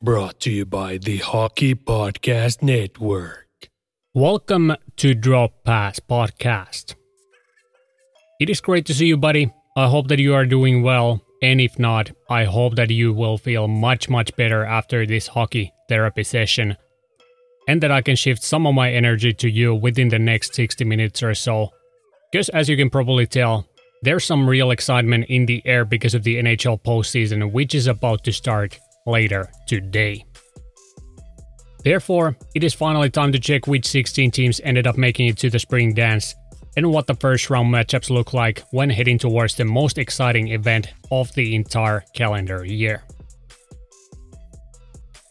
Brought to you by the Hockey Podcast Network. Welcome to Drop Pass Podcast. It is great to see you, buddy. I hope that you are doing well, and if not, I hope that you will feel much, much better after this hockey therapy session, and that I can shift some of my energy to you within the next 60 minutes or so. Because as you can probably tell, there's some real excitement in the air because of the NHL postseason, which is about to start later today. Therefore, it is finally time to check which 16 teams ended up making it to the spring dance and what the first round matchups look like when heading towards the most exciting event of the entire calendar year.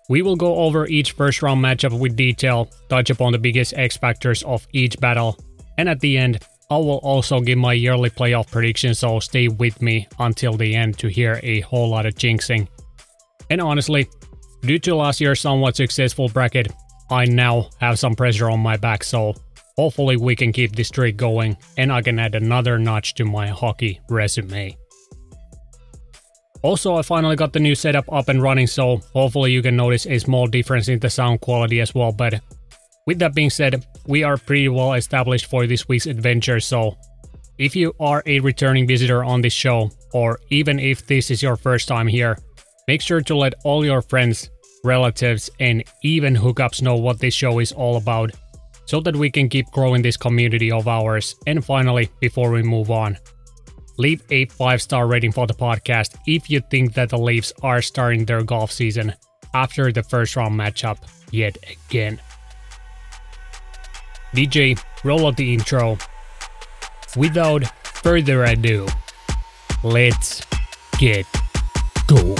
We will go over each first round matchup with detail, touch upon the biggest X factors of each battle, and at the end, I will also give my yearly playoff prediction, so stay with me until the end to hear a whole lot of jinxing. And honestly, due to last year's somewhat successful bracket, I now have some pressure on my back, so hopefully we can keep this streak going and I can add another notch to my hockey resume. Also, I finally got the new setup up and running, so hopefully you can notice a small difference in the sound quality as well, but with that being said, we are pretty well established for this week's adventure, so if you are a returning visitor on this show, or even if this is your first time here, make sure to let all your friends, relatives, and even hookups know what this show is all about, so that we can keep growing this community of ours. And finally, before we move on, leave a 5 star rating for the podcast if you think that the Leafs are starting their golf season after the first round matchup yet again. DJ, roll out the intro. Without further ado, let's get going.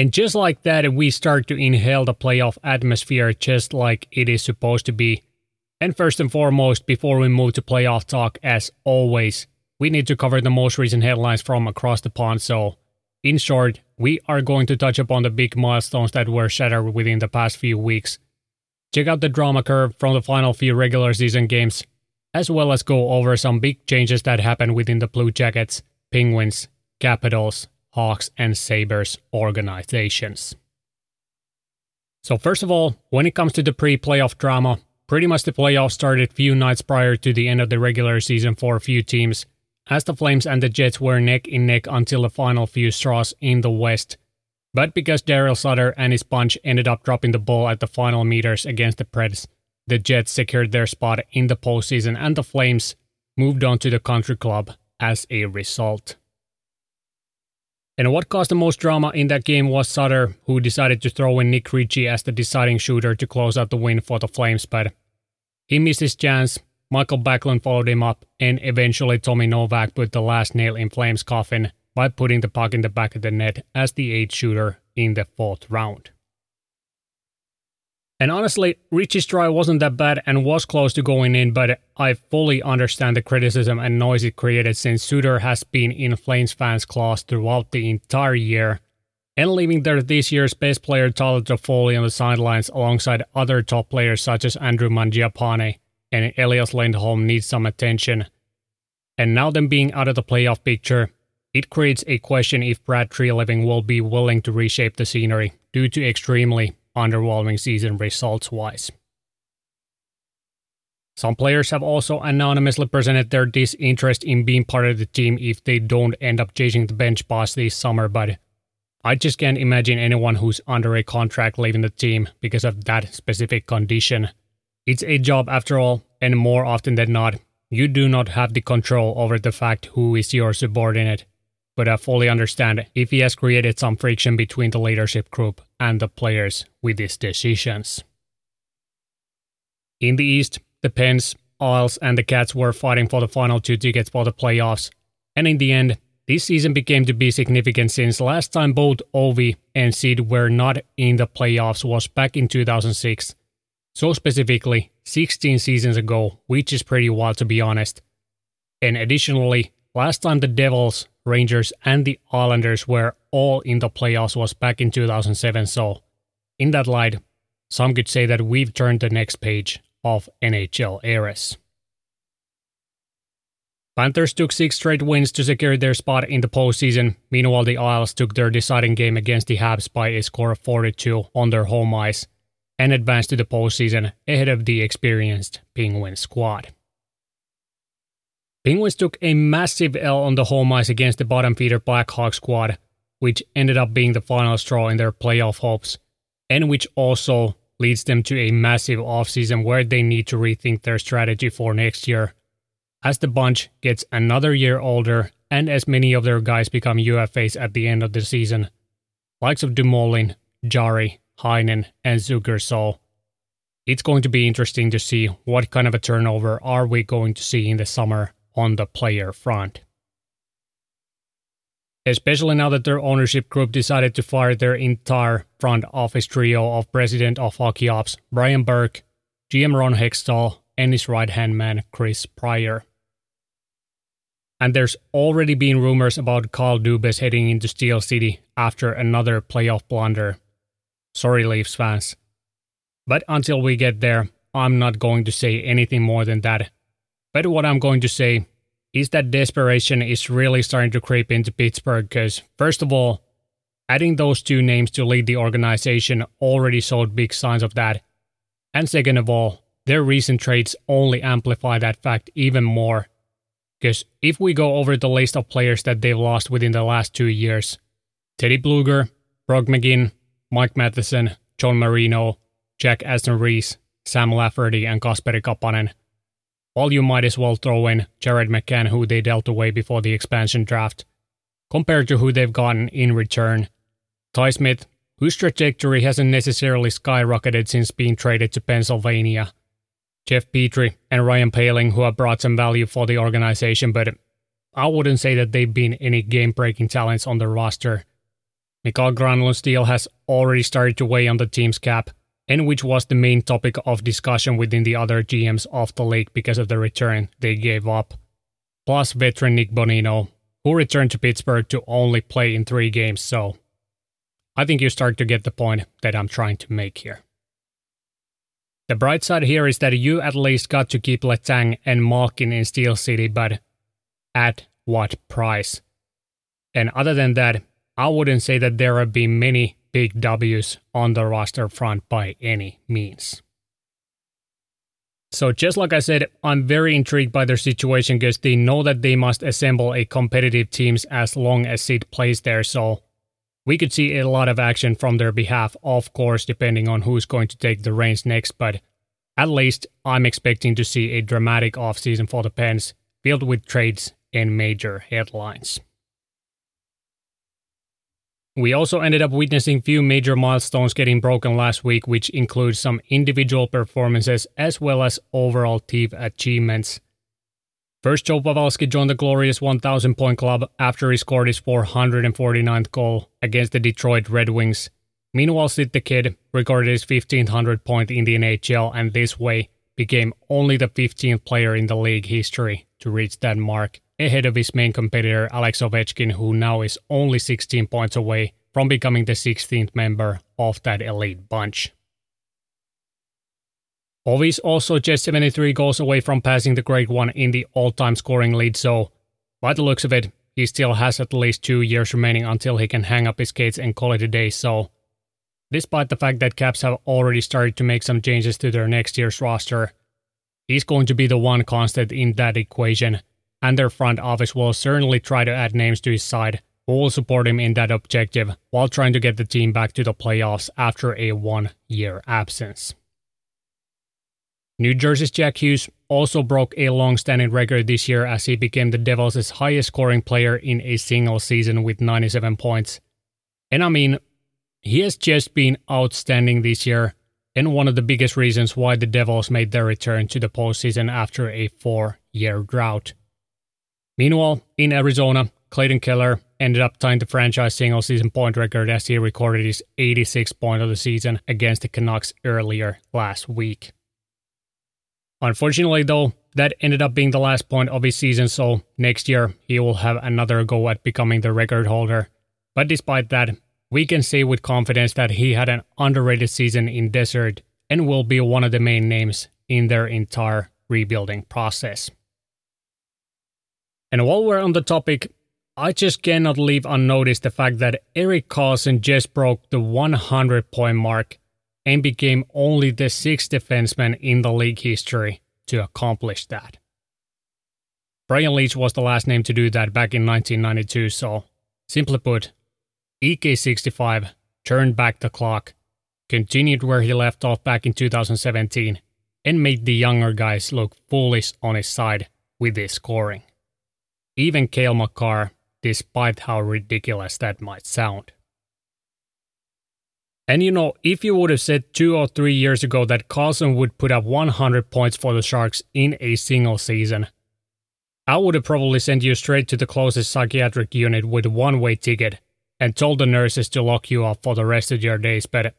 And just like that, we start to inhale the playoff atmosphere just like it is supposed to be. And first and foremost, before we move to playoff talk, as always, we need to cover the most recent headlines from across the pond. So, in short, we are going to touch upon the big milestones that were shattered within the past few weeks. Check out the drama curve from the final few regular season games, as well as go over some big changes that happened within the Blue Jackets, Penguins, Capitals, Hawks, and Sabres organizations. So, first of all, when it comes to the pre playoff drama, pretty much the playoffs started few nights prior to the end of the regular season for a few teams, as the Flames and the Jets were neck in neck until the final few straws in the West. But because Daryl Sutter and his bunch ended up dropping the ball at the final meters against the Preds, the Jets secured their spot in the postseason and the Flames moved on to the country club as a result. And what caused the most drama in that game was Sutter, who decided to throw in Nick Ritchie as the deciding shooter to close out the win for the Flames, but he missed his chance. Michael Backlund followed him up, and eventually Tommy Novak put the last nail in Flames' coffin by putting the puck in the back of the net as the eighth shooter in the fourth round. And honestly, Ritchie's try wasn't that bad and was close to going in, but I fully understand the criticism and noise it created since Sutter has been in Flames fans' claws throughout the entire year, and leaving there this year's best player Tyler Toffoli on the sidelines alongside other top players such as Andrew Mangiapane and Elias Lindholm needs some attention. And now them being out of the playoff picture, it creates a question if Brad Treliving will be willing to reshape the scenery due to extremely underwhelming season results wise. Some players have also anonymously presented their disinterest in being part of the team if they don't end up chasing the bench boss this summer, but I just can't imagine anyone who's under a contract leaving the team because of that specific condition. It's a job after all, and more often than not, you do not have the control over the fact who is your subordinate but I fully understand if he has created some friction between the leadership group and the players with his decisions. In the East, the Pens, Isles, and the Cats were fighting for the final two tickets for the playoffs, and in the end, this season became to be significant since last time both Ovi and Sid were not in the playoffs was back in 2006. So specifically, 16 seasons ago, which is pretty wild to be honest. And additionally, last time the Devils Rangers, and the Islanders were all in the playoffs was back in 2007. So, in that light, some could say that we've turned the next page of NHL eras. Panthers took six straight wins to secure their spot in the postseason. Meanwhile, the Isles took their deciding game against the Habs by a score of 42 on their home ice and advanced to the postseason ahead of the experienced Penguins squad. Penguins took a massive L on the home ice against the bottom feeder Blackhawks squad, which ended up being the final straw in their playoff hopes, and which also leads them to a massive offseason where they need to rethink their strategy for next year. As the bunch gets another year older and as many of their guys become UFAs at the end of the season, likes of Dumoulin, Jarry, Heinen, and Zucker, so it's going to be interesting to see what kind of a turnover are we going to see in the summer on the player front. Especially now that their ownership group decided to fire their entire front office trio of president of hockey ops, Brian Burke, GM Ron Hextall, and his right hand man, Chris Pryor and there's already been rumors about Kyle Dubas heading into Steel City after another playoff blunder. Sorry, Leafs fans. But until we get there, I'm not going to say anything more than that. But what I'm going to say is that desperation is really starting to creep into Pittsburgh because, first of all, adding those two names to lead the organization already showed big signs of that. And second of all, their recent trades only amplify that fact even more because if we go over the list of players that they've lost within the last two years Teddy Blueger, Brock McGinn, Mike Matheson, John Marino, Jack Aston Reese, Sam Lafferty, and Kasperi Kapanen. Well, you might as well throw in Jared McCann, who they dealt away before the expansion draft, compared to who they've gotten in return. Ty Smith, whose trajectory hasn't necessarily skyrocketed since being traded to Pennsylvania, Jeff Petry and Ryan Poehling, who have brought some value for the organization, but I wouldn't say that they've been any game breaking talents on the roster. Mikael Granlund's deal has already started to weigh on the team's cap, and which was the main topic of discussion within the other GMs of the league because of the return they gave up. Plus veteran Nick Bonino, who returned to Pittsburgh to only play in three games, so I think you start to get the point that I'm trying to make here. The bright side here is that you at least got to keep Letang and Malkin in Steel City, but at what price? And other than that, I wouldn't say that there have been many big W's on the roster front by any means. So, just like I said, I'm very intrigued by their situation because they know that they must assemble a competitive teams as long as Sid plays there. So, we could see a lot of action from their behalf, of course, depending on who's going to take the reins next, but at least I'm expecting to see a dramatic offseason for the Pens, filled with trades and major headlines. We also ended up witnessing few major milestones getting broken last week, which includes some individual performances as well as overall team achievements. First, Joe Pavelski joined the glorious 1,000 point club after he scored his 449th goal against the Detroit Red Wings. Meanwhile, Sid the Kid recorded his 1500 point in the NHL and this way became only the 15th player in the league history to reach that mark, ahead of his main competitor Alex Ovechkin, who now is only 16 points away from becoming the 16th member of that elite bunch. Ovi's also just 73 goals away from passing the Great One in the all-time scoring lead, so by the looks of it, he still has at least two years remaining until he can hang up his skates and call it a day, so despite the fact that Caps have already started to make some changes to their next year's roster, he's going to be the one constant in that equation, and their front office will certainly try to add names to his side who will support him in that objective while trying to get the team back to the playoffs after a one-year absence. New Jersey's Jack Hughes also broke a long standing record this year as he became the Devils' highest scoring player in a single season with 97 points. And I mean, he has just been outstanding this year and one of the biggest reasons why the Devils made their return to the postseason after a four year drought. Meanwhile, in Arizona, Clayton Keller ended up tying the franchise single season point record as he recorded his 86th point of the season against the Canucks earlier last week. Unfortunately, though, that ended up being the last point of his season, so next year he will have another go at becoming the record holder. But despite that, we can say with confidence that he had an underrated season in Desert and will be one of the main names in their entire rebuilding process. And while we're on the topic, I just cannot leave unnoticed the fact that Erik Karlsson just broke the 100 point mark and became only the sixth defenseman in the league history to accomplish that. Brian Leetch was the last name to do that back in 1992, so simply put, EK65 turned back the clock, continued where he left off back in 2017, and made the younger guys look foolish on his side with his scoring. Even Cale Makar, despite how ridiculous that might sound. And you know, if you would have said two or three years ago that Karlsson would put up 100 points for the Sharks in a single season, I would have probably sent you straight to the closest psychiatric unit with a one way ticket and told the nurses to lock you up for the rest of your days, but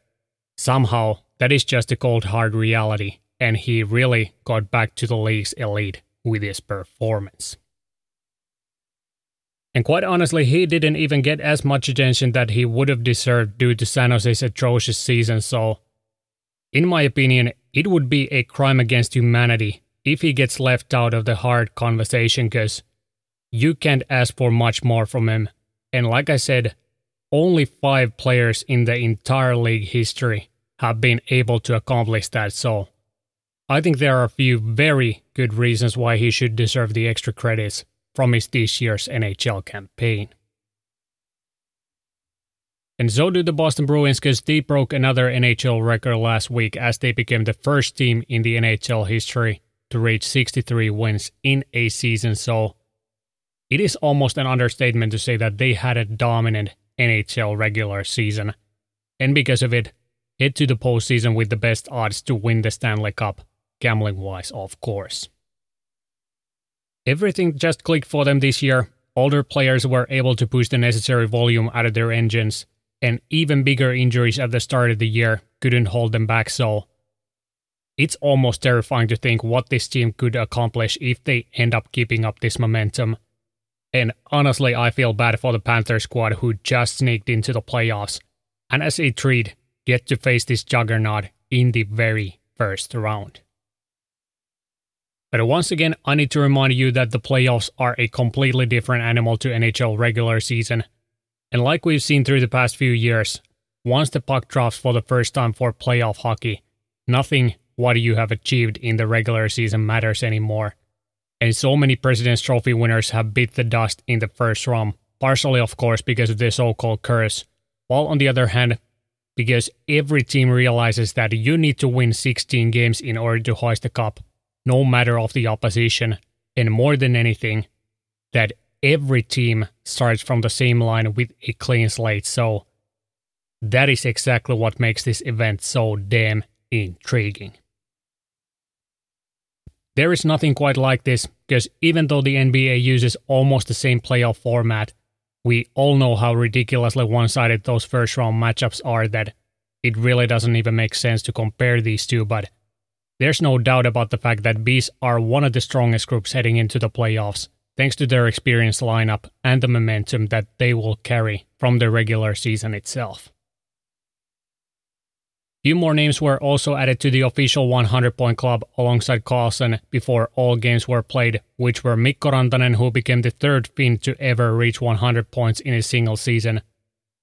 somehow that is just a cold hard reality, and he really got back to the league's elite with his performance. And quite honestly, he didn't even get as much attention that he would have deserved due to San Jose's atrocious season, so in my opinion, it would be a crime against humanity if he gets left out of the Hart conversation because you can't ask for much more from him. And like I said, only five players in the entire league history have been able to accomplish that, so I think there are a few very good reasons why he should deserve the extra credits from his this year's NHL campaign. And so do the Boston Bruins because they broke another NHL record last week as they became the first team in the NHL history to reach 63 wins in a season. So it is almost an understatement to say that they had a dominant NHL regular season. And because of it, head to the postseason with the best odds to win the Stanley Cup, gambling wise, of course. Everything just clicked for them this year. Older players were able to push the necessary volume out of their engines, and even bigger injuries at the start of the year couldn't hold them back. So it's almost terrifying to think what this team could accomplish if they end up keeping up this momentum. And honestly, I feel bad for the Panther squad who just sneaked into the playoffs and as a treat get to face this juggernaut in the very first round. But once again, I need to remind you that the playoffs are a completely different animal to NHL regular season. And like we've seen through the past few years, once the puck drops for the first time for playoff hockey, nothing what you have achieved in the regular season matters anymore. And so many President's Trophy winners have bit the dust in the first round, partially, of course, because of the so called curse, while on the other hand, because every team realizes that you need to win 16 games in order to hoist the cup no matter of the opposition, and more than anything, that every team starts from the same line with a clean slate. So that is exactly what makes this event so damn intriguing. There is nothing quite like this because even though the NBA uses almost the same playoff format, we all know how ridiculously one sided those first round matchups are that it really doesn't even make sense to compare these two, but there's no doubt about the fact that Bees are one of the strongest groups heading into the playoffs, thanks to their experienced lineup and the momentum that they will carry from the regular season itself. Few more names were also added to the official 100 point club alongside Karlsson before all games were played, which were Mikko Rantanen, who became the third Finn to ever reach 100 points in a single season,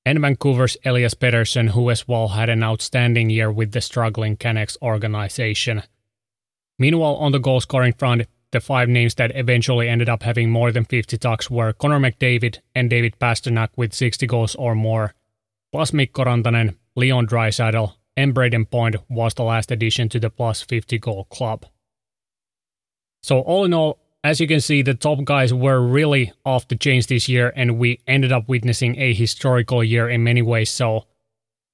and Vancouver's Elias Pettersson, who as well had an outstanding year with the struggling Canucks organization. Meanwhile, on the goal scoring front, the five names that eventually ended up having more than 50 tucks were Connor McDavid and David Pastrnak with 60 goals or more, plus Mikko Rantanen, Leon Draisaitl, and Brayden Point was the last addition to the plus 50 goal club. So all in all, as you can see, the top guys were really off the chains this year, and we ended up witnessing a historical year in many ways. So,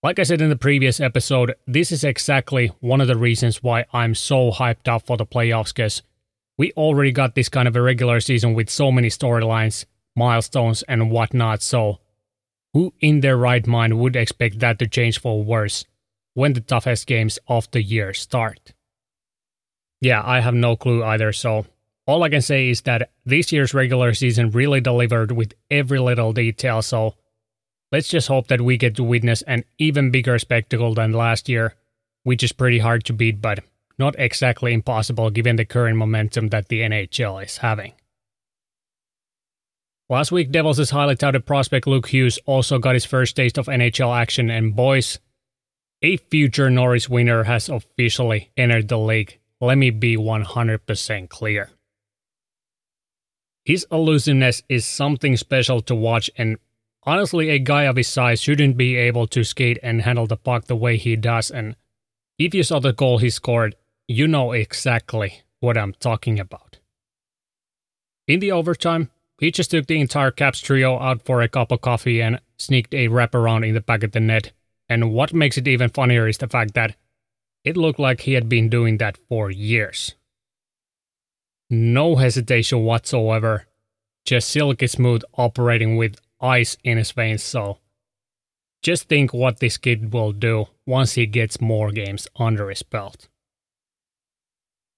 like I said in the previous episode, this is exactly one of the reasons why I'm so hyped up for the playoffs because we already got this kind of a regular season with so many storylines, milestones, and whatnot. So, who in their right mind would expect that to change for worse when the toughest games of the year start? Yeah, I have no clue either, so all I can say is that this year's regular season really delivered with every little detail, so let's just hope that we get to witness an even bigger spectacle than last year, which is pretty hard to beat, but not exactly impossible given the current momentum that the NHL is having. Last week, Devils' highly touted prospect Luke Hughes also got his first taste of NHL action, and boys, a future Norris winner has officially entered the league. Let me be 100% clear. His elusiveness is something special to watch, and honestly, a guy of his size shouldn't be able to skate and handle the puck the way he does. And if you saw the goal he scored, you know exactly what I'm talking about. In the overtime, he just took the entire Caps trio out for a cup of coffee and sneaked a wraparound in the back of the net. And what makes it even funnier is the fact that it looked like he had been doing that for years. No hesitation whatsoever, just silky smooth operating with ice in his veins. So just think what this kid will do once he gets more games under his belt.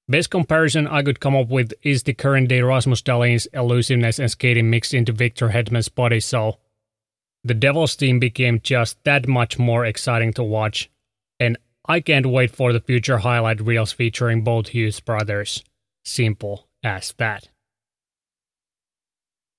Best comparison I could come up with is the current day Rasmus Dahlin's elusiveness and skating mixed into Victor Hedman's body, so the Devils team became just that much more exciting to watch, and I can't wait for the future highlight reels featuring both Hughes brothers. Simple as that.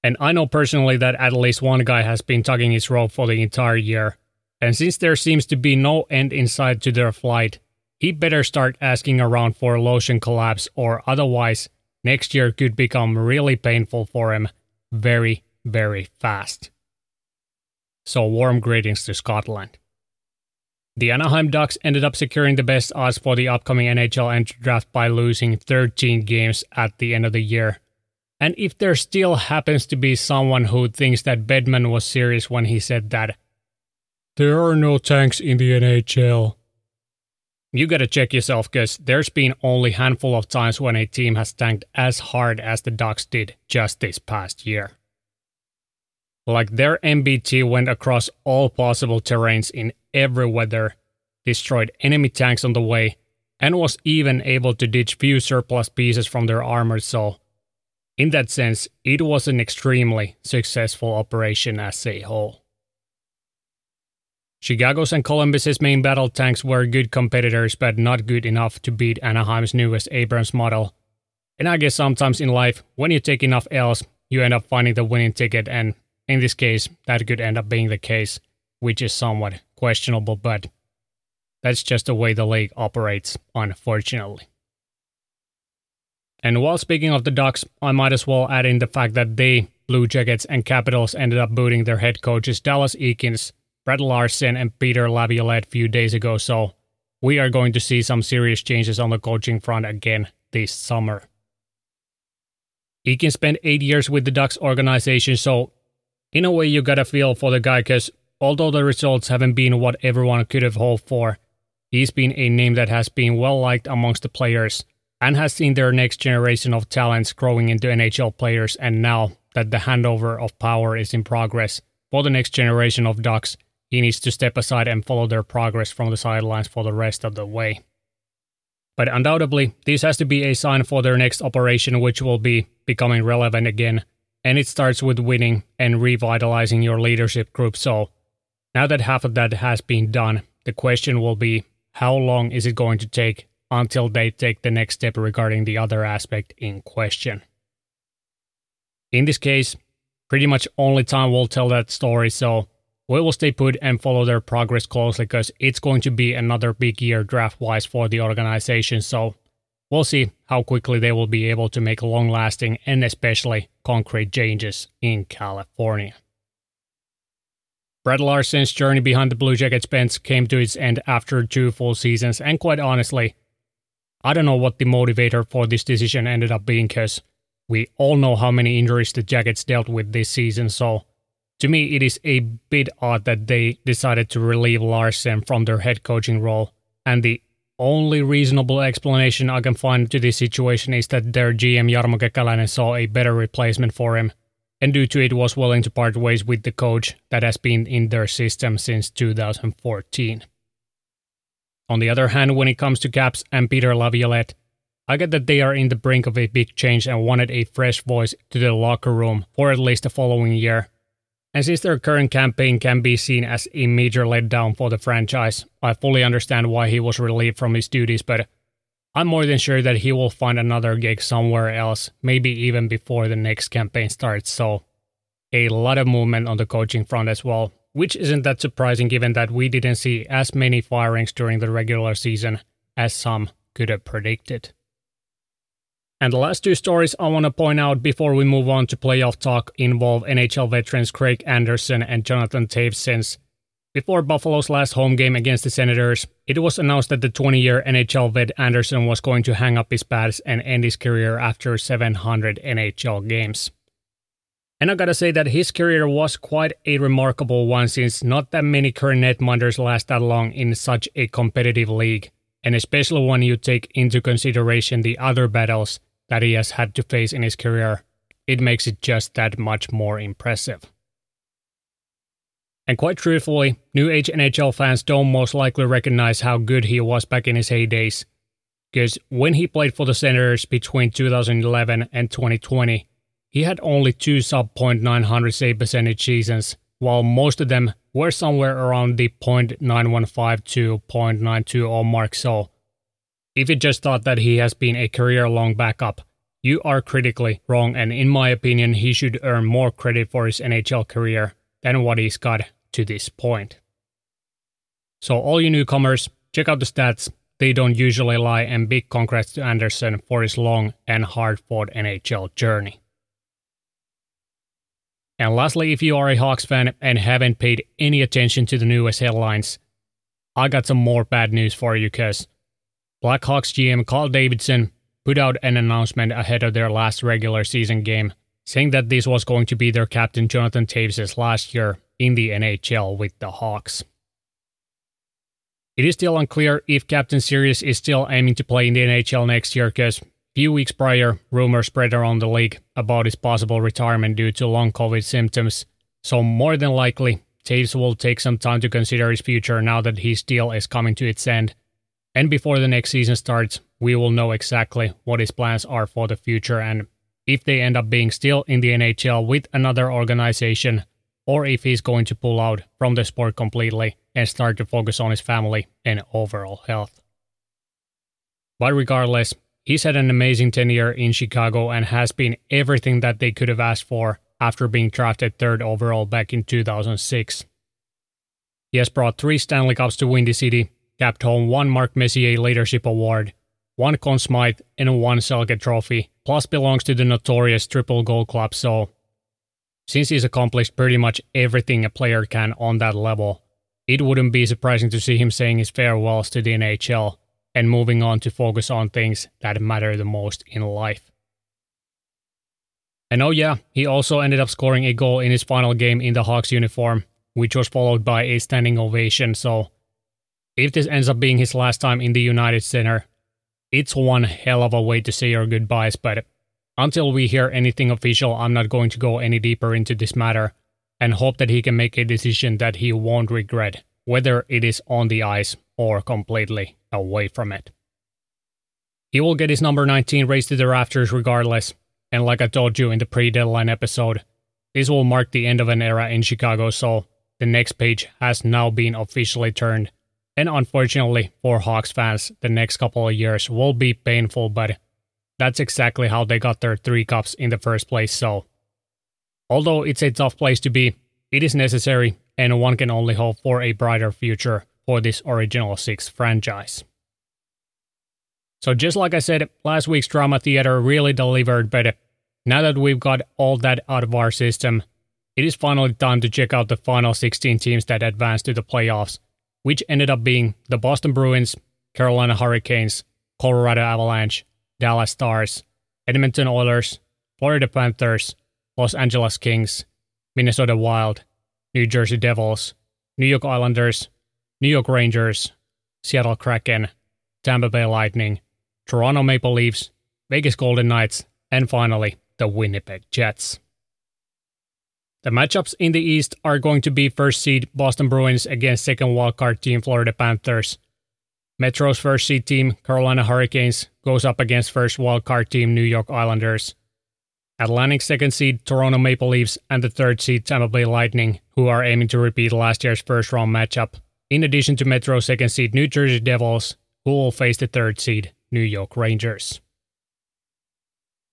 And I know personally that at least one guy has been tugging his rope for the entire year, and since there seems to be no end in sight to their flight, he better start asking around for a lotion collapse or otherwise next year could become really painful for him very, very fast. So warm greetings to Scotland. The Anaheim Ducks ended up securing the best odds for the upcoming NHL entry draft by losing 13 games at the end of the year. And if there still happens to be someone who thinks that Bettman was serious when he said that, there are no tanks in the NHL, you gotta check yourself because there's been only handful of times when a team has tanked as hard as the Ducks did just this past year. Like their MBT went across all possible terrains in every weather, destroyed enemy tanks on the way, and was even able to ditch few surplus pieces from their armor, so in that sense, it was an extremely successful operation as a whole. Chicago's and Columbus's main battle tanks were good competitors, but not good enough to beat Anaheim's newest Abrams model. And I guess sometimes in life, when you take enough L's, you end up finding the winning ticket, and in this case, that could end up being the case, which is somewhat questionable, but that's just the way the league operates, unfortunately. And while speaking of the Ducks, I might as well add in the fact that they, Blue Jackets, and Capitals ended up booting their head coaches Dallas Eakins Brett Larsen and Peter Laviolette a few days ago, so we are going to see some serious changes on the coaching front again this summer. Eakin spent eight years with the Ducks organization, so in a way you got a feel for the guy because although the results haven't been what everyone could have hoped for, he's been a name that has been well liked amongst the players and has seen their next generation of talents growing into NHL players. And now that the handover of power is in progress for the next generation of Ducks, he needs to step aside and follow their progress from the sidelines for the rest of the way. But undoubtedly, this has to be a sign for their next operation, which will be becoming relevant again. And it starts with winning and revitalizing your leadership group. So, now that half of that has been done, the question will be how long is it going to take until they take the next step regarding the other aspect in question? In this case, pretty much only time will tell that story. So, we will stay put and follow their progress closely because it's going to be another big year draft wise for the organization. So we'll see how quickly they will be able to make long lasting and especially concrete changes in California. Brett Larsen's journey behind the Blue Jackets bench came to its end after two full seasons, and quite honestly, I don't know what the motivator for this decision ended up being because we all know how many injuries the Jackets dealt with this season, so to me, it is a bit odd that they decided to relieve Larsen from their head coaching role, and the only reasonable explanation I can find to this situation is that their GM Jarmo Kekäläinen saw a better replacement for him, and due to it was willing to part ways with the coach that has been in their system since 2014. On the other hand, when it comes to Caps and Peter Laviolette, I get that they are in the brink of a big change and wanted a fresh voice to the locker room for at least the following year. And since their current campaign can be seen as a major letdown for the franchise, I fully understand why he was relieved from his duties, but I'm more than sure that he will find another gig somewhere else, maybe even before the next campaign starts. So, a lot of movement on the coaching front as well, which isn't that surprising given that we didn't see as many firings during the regular season as some could have predicted. And the last two stories I want to point out before we move on to playoff talk involve NHL veterans Craig Anderson and Jonathan Toews since before Buffalo's last home game against the Senators, it was announced that the 20 year NHL vet Anderson was going to hang up his pads and end his career after 700 NHL games. And I gotta say that his career was quite a remarkable one since not that many current netminders last that long in such a competitive league, and especially when you take into consideration the other battles that he has had to face in his career, it makes it just that much more impressive. And quite truthfully, new age NHL fans don't most likely recognize how good he was back in his heydays. Because when he played for the Senators between 2011 and 2020, he had only two sub .900 save percentage seasons, while most of them were somewhere around the .915 to .920 mark. So if you just thought that he has been a career long backup, you are critically wrong, and in my opinion, he should earn more credit for his NHL career than what he's got to this point. So, all you newcomers, check out the stats. They don't usually lie, and big congrats to Anderson for his long and hard fought NHL journey. And lastly, if you are a Hawks fan and haven't paid any attention to the newest headlines, I got some more bad news for you because Blackhawks GM Carl Davidson put out an announcement ahead of their last regular season game, saying that this was going to be their captain Jonathan Toews' last year in the NHL with the Hawks. It is still unclear if Captain Serious is still aiming to play in the NHL next year because few weeks prior, rumors spread around the league about his possible retirement due to long COVID symptoms. So more than likely, Toews will take some time to consider his future now that his deal is coming to its end and before the next season starts, we will know exactly what his plans are for the future and if they end up being still in the NHL with another organization, or if he's going to pull out from the sport completely and start to focus on his family and overall health. But regardless, he's had an amazing tenure in Chicago and has been everything that they could have asked for after being drafted third overall back in 2006. He has brought three Stanley Cups to Windy City capped home one Mark Messier Leadership Award, one Conn Smythe, and one Selke Trophy, plus belongs to the notorious Triple Gold Club, so since he's accomplished pretty much everything a player can on that level, it wouldn't be surprising to see him saying his farewells to the NHL and moving on to focus on things that matter the most in life. And oh yeah, he also ended up scoring a goal in his final game in the Hawks uniform, which was followed by a standing ovation, so if this ends up being his last time in the United Center, it's one hell of a way to say your goodbyes, but until we hear anything official, I'm not going to go any deeper into this matter and hope that he can make a decision that he won't regret, whether it is on the ice or completely away from it. He will get his number 19 raised to the rafters regardless, and like I told you in the pre deadline episode, this will mark the end of an era in Chicago, so the next page has now been officially turned and unfortunately for Hawks fans, the next couple of years will be painful, but that's exactly how they got their three cups in the first place. So, although it's a tough place to be, it is necessary, and one can only hope for a brighter future for this original six franchise. So, just like I said, last week's drama theater really delivered, but now that we've got all that out of our system, it is finally time to check out the final 16 teams that advanced to the playoffs which ended up being the Boston Bruins, Carolina Hurricanes, Colorado Avalanche, Dallas Stars, Edmonton Oilers, Florida Panthers, Los Angeles Kings, Minnesota Wild, New Jersey Devils, New York Islanders, New York Rangers, Seattle Kraken, Tampa Bay Lightning, Toronto Maple Leafs, Vegas Golden Knights, and finally, the Winnipeg Jets. The matchups in the East are going to be first seed Boston Bruins against second wildcard team Florida Panthers. Metro's first seed team, Carolina Hurricanes, goes up against first wildcard team, New York Islanders. Atlantic second seed, Toronto Maple Leafs, and the third seed, Tampa Bay Lightning, who are aiming to repeat last year's first round matchup, in addition to Metro's second seed, New Jersey Devils, who will face the third seed, New York Rangers.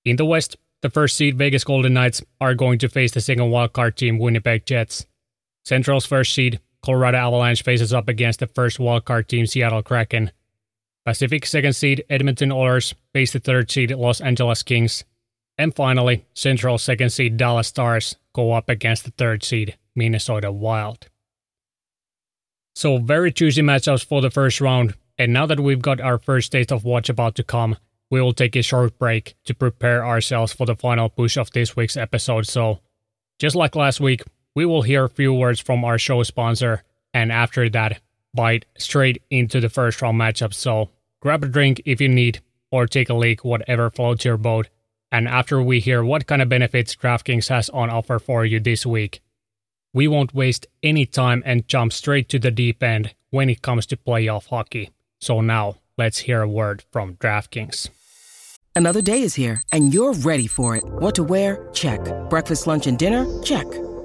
In the West, the first seed Vegas Golden Knights are going to face the second wildcard team, Winnipeg Jets. Central's first seed, Colorado Avalanche faces up against the first wildcard team Seattle Kraken. Pacific second seed Edmonton Oilers face the third seed Los Angeles Kings. And finally, Central second seed Dallas Stars go up against the third seed Minnesota Wild. So very juicy matchups for the first round, and now that we've got our first taste of what's about to come, we will take a short break to prepare ourselves for the final push of this week's episode. So, just like last week, we will hear a few words from our show sponsor, and after that, bite straight into the first round matchup. So grab a drink if you need, or take a leak, whatever floats your boat. And after we hear what kind of benefits DraftKings has on offer for you this week, we won't waste any time and jump straight to the deep end when it comes to playoff hockey. So now, let's hear a word from DraftKings. Another day is here, and you're ready for it. What to wear? Check. Breakfast, lunch, and dinner? Check.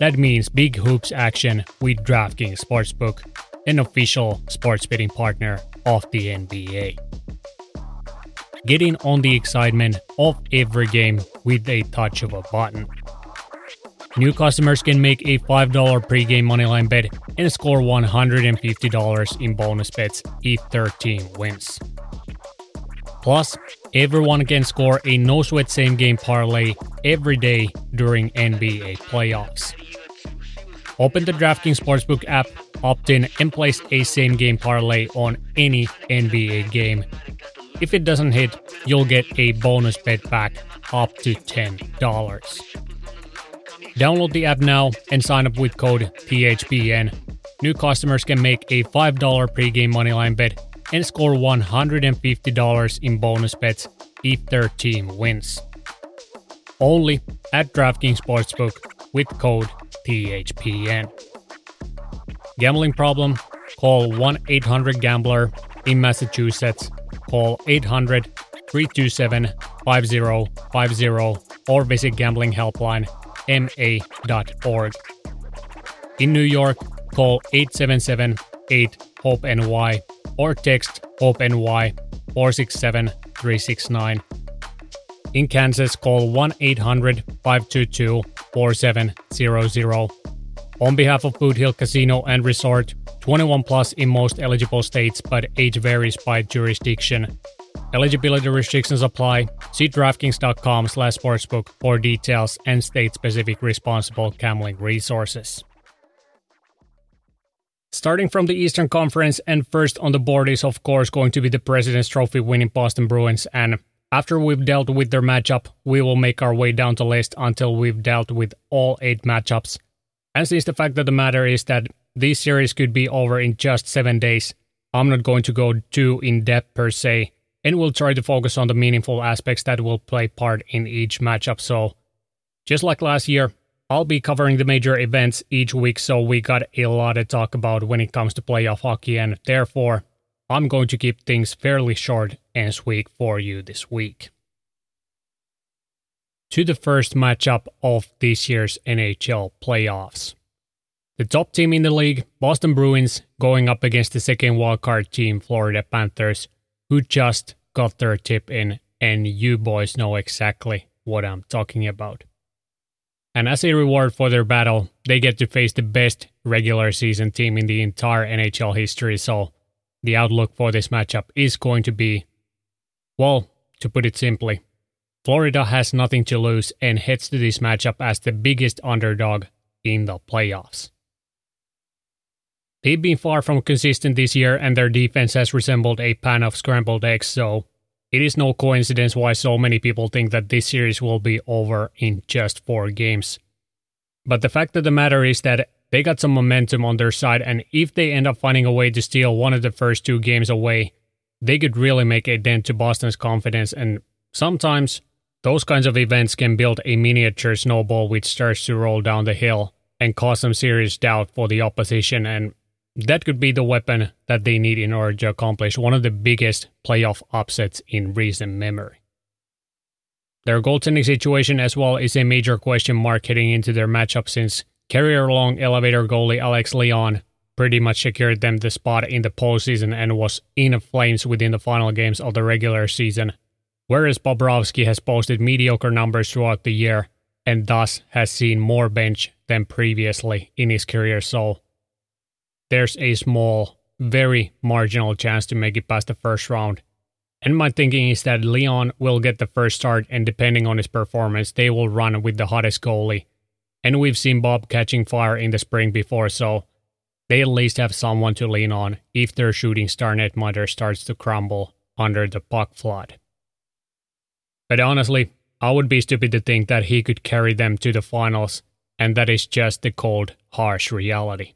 that means big hoops action with DraftKings Sportsbook, an official sports betting partner of the NBA. Get in on the excitement of every game with a touch of a button. New customers can make a $5 pregame moneyline bet and score $150 in bonus bets if their team wins. Plus, everyone can score a no sweat same game parlay every day during NBA playoffs. Open the DraftKings Sportsbook app, opt in, and place a same game parlay on any NBA game. If it doesn't hit, you'll get a bonus bet back up to $10. Download the app now and sign up with code THPN. New customers can make a $5 pregame moneyline bet and score $150 in bonus bets if their team wins. Only at DraftKings Sportsbook with code THPN. Gambling problem? Call 1 800 Gambler in Massachusetts. Call 800 327 5050 or visit gamblinghelpline ma.org. In New York, call 877 8 HOPE NY or text HOPE NY 467 369. In Kansas, call 1 800 522 4700. On behalf of Boot Hill Casino and Resort, 21 plus in most eligible states, but age varies by jurisdiction. Eligibility restrictions apply. See DraftKings.com slash sportsbook for details and state-specific responsible gambling resources. Starting from the Eastern Conference, and first on the board is of course going to be the President's Trophy winning Boston Bruins, and after we've dealt with their matchup, we will make our way down the list until we've dealt with all eight matchups. And since the fact of the matter is that this series could be over in just seven days, I'm not going to go too in depth per se, and we'll try to focus on the meaningful aspects that will play part in each matchup. So, just like last year, I'll be covering the major events each week, so we got a lot to talk about when it comes to playoff hockey, and therefore, I'm going to keep things fairly short and sweet for you this week. To the first matchup of this year's NHL playoffs. The top team in the league, Boston Bruins, going up against the second wildcard team, Florida Panthers, who just got their tip in, and you boys know exactly what I'm talking about. And as a reward for their battle, they get to face the best regular season team in the entire NHL history, so the outlook for this matchup is going to be, well, to put it simply, Florida has nothing to lose and heads to this matchup as the biggest underdog in the playoffs. They've been far from consistent this year, and their defense has resembled a pan of scrambled eggs, so it is no coincidence why so many people think that this series will be over in just four games. But the fact of the matter is that they got some momentum on their side, and if they end up finding a way to steal one of the first two games away, they could really make a dent to Boston's confidence. And sometimes those kinds of events can build a miniature snowball which starts to roll down the hill and cause some serious doubt for the opposition. And that could be the weapon that they need in order to accomplish one of the biggest playoff upsets in recent memory. Their goaltending situation as well is a major question mark heading into their matchup since career long elevator goalie Alex Lyon pretty much secured them the spot in the postseason and was in flames within the final games of the regular season, whereas Bobrovsky has posted mediocre numbers throughout the year and thus has seen more bench than previously in his career. So there's a small, very marginal chance to make it past the first round. And my thinking is that Leon will get the first start, and depending on his performance, they will run with the hottest goalie. And we've seen Bob catching fire in the spring before, so they at least have someone to lean on if their shooting star netminder starts to crumble under the puck flood. But honestly, I would be stupid to think that he could carry them to the finals, and that is just the cold, harsh reality.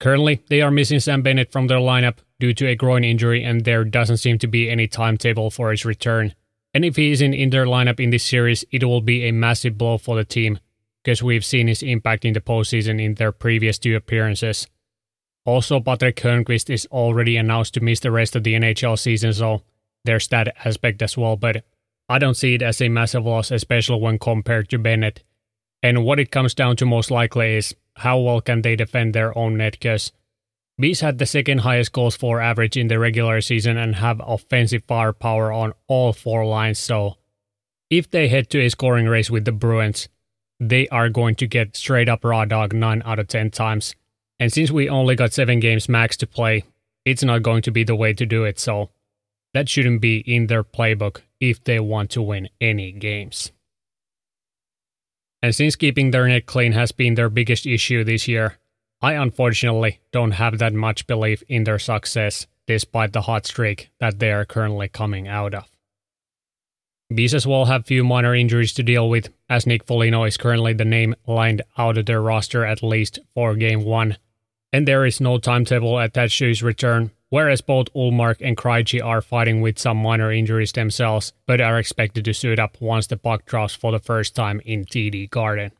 Currently, they are missing Sam Bennett from their lineup due to a groin injury, and there doesn't seem to be any timetable for his return. And if he isn't in their lineup in this series, it will be a massive blow for the team, because we've seen his impact in the postseason in their previous two appearances. Also, Patric Hörnqvist is already announced to miss the rest of the NHL season, so there's that aspect as well, but I don't see it as a massive loss, especially when compared to Bennett. And what it comes down to most likely is how well can they defend their own net because Bees had the second highest goals for average in the regular season and have offensive firepower on all four lines. So if they head to a scoring race with the Bruins, they are going to get straight up raw dog 9 out of 10 times. And since we only got 7 games max to play, it's not going to be the way to do it. So that shouldn't be in their playbook if they want to win any games. And since keeping their net clean has been their biggest issue this year, I unfortunately don't have that much belief in their success despite the hot streak that they are currently coming out of. Bees as well have few minor injuries to deal with, as Nick Foligno is currently the name lined out of their roster at least for game one, and there is no timetable attached to his return, whereas both Ullmark and Krejci are fighting with some minor injuries themselves, but are expected to suit up once the puck drops for the first time in TD Garden.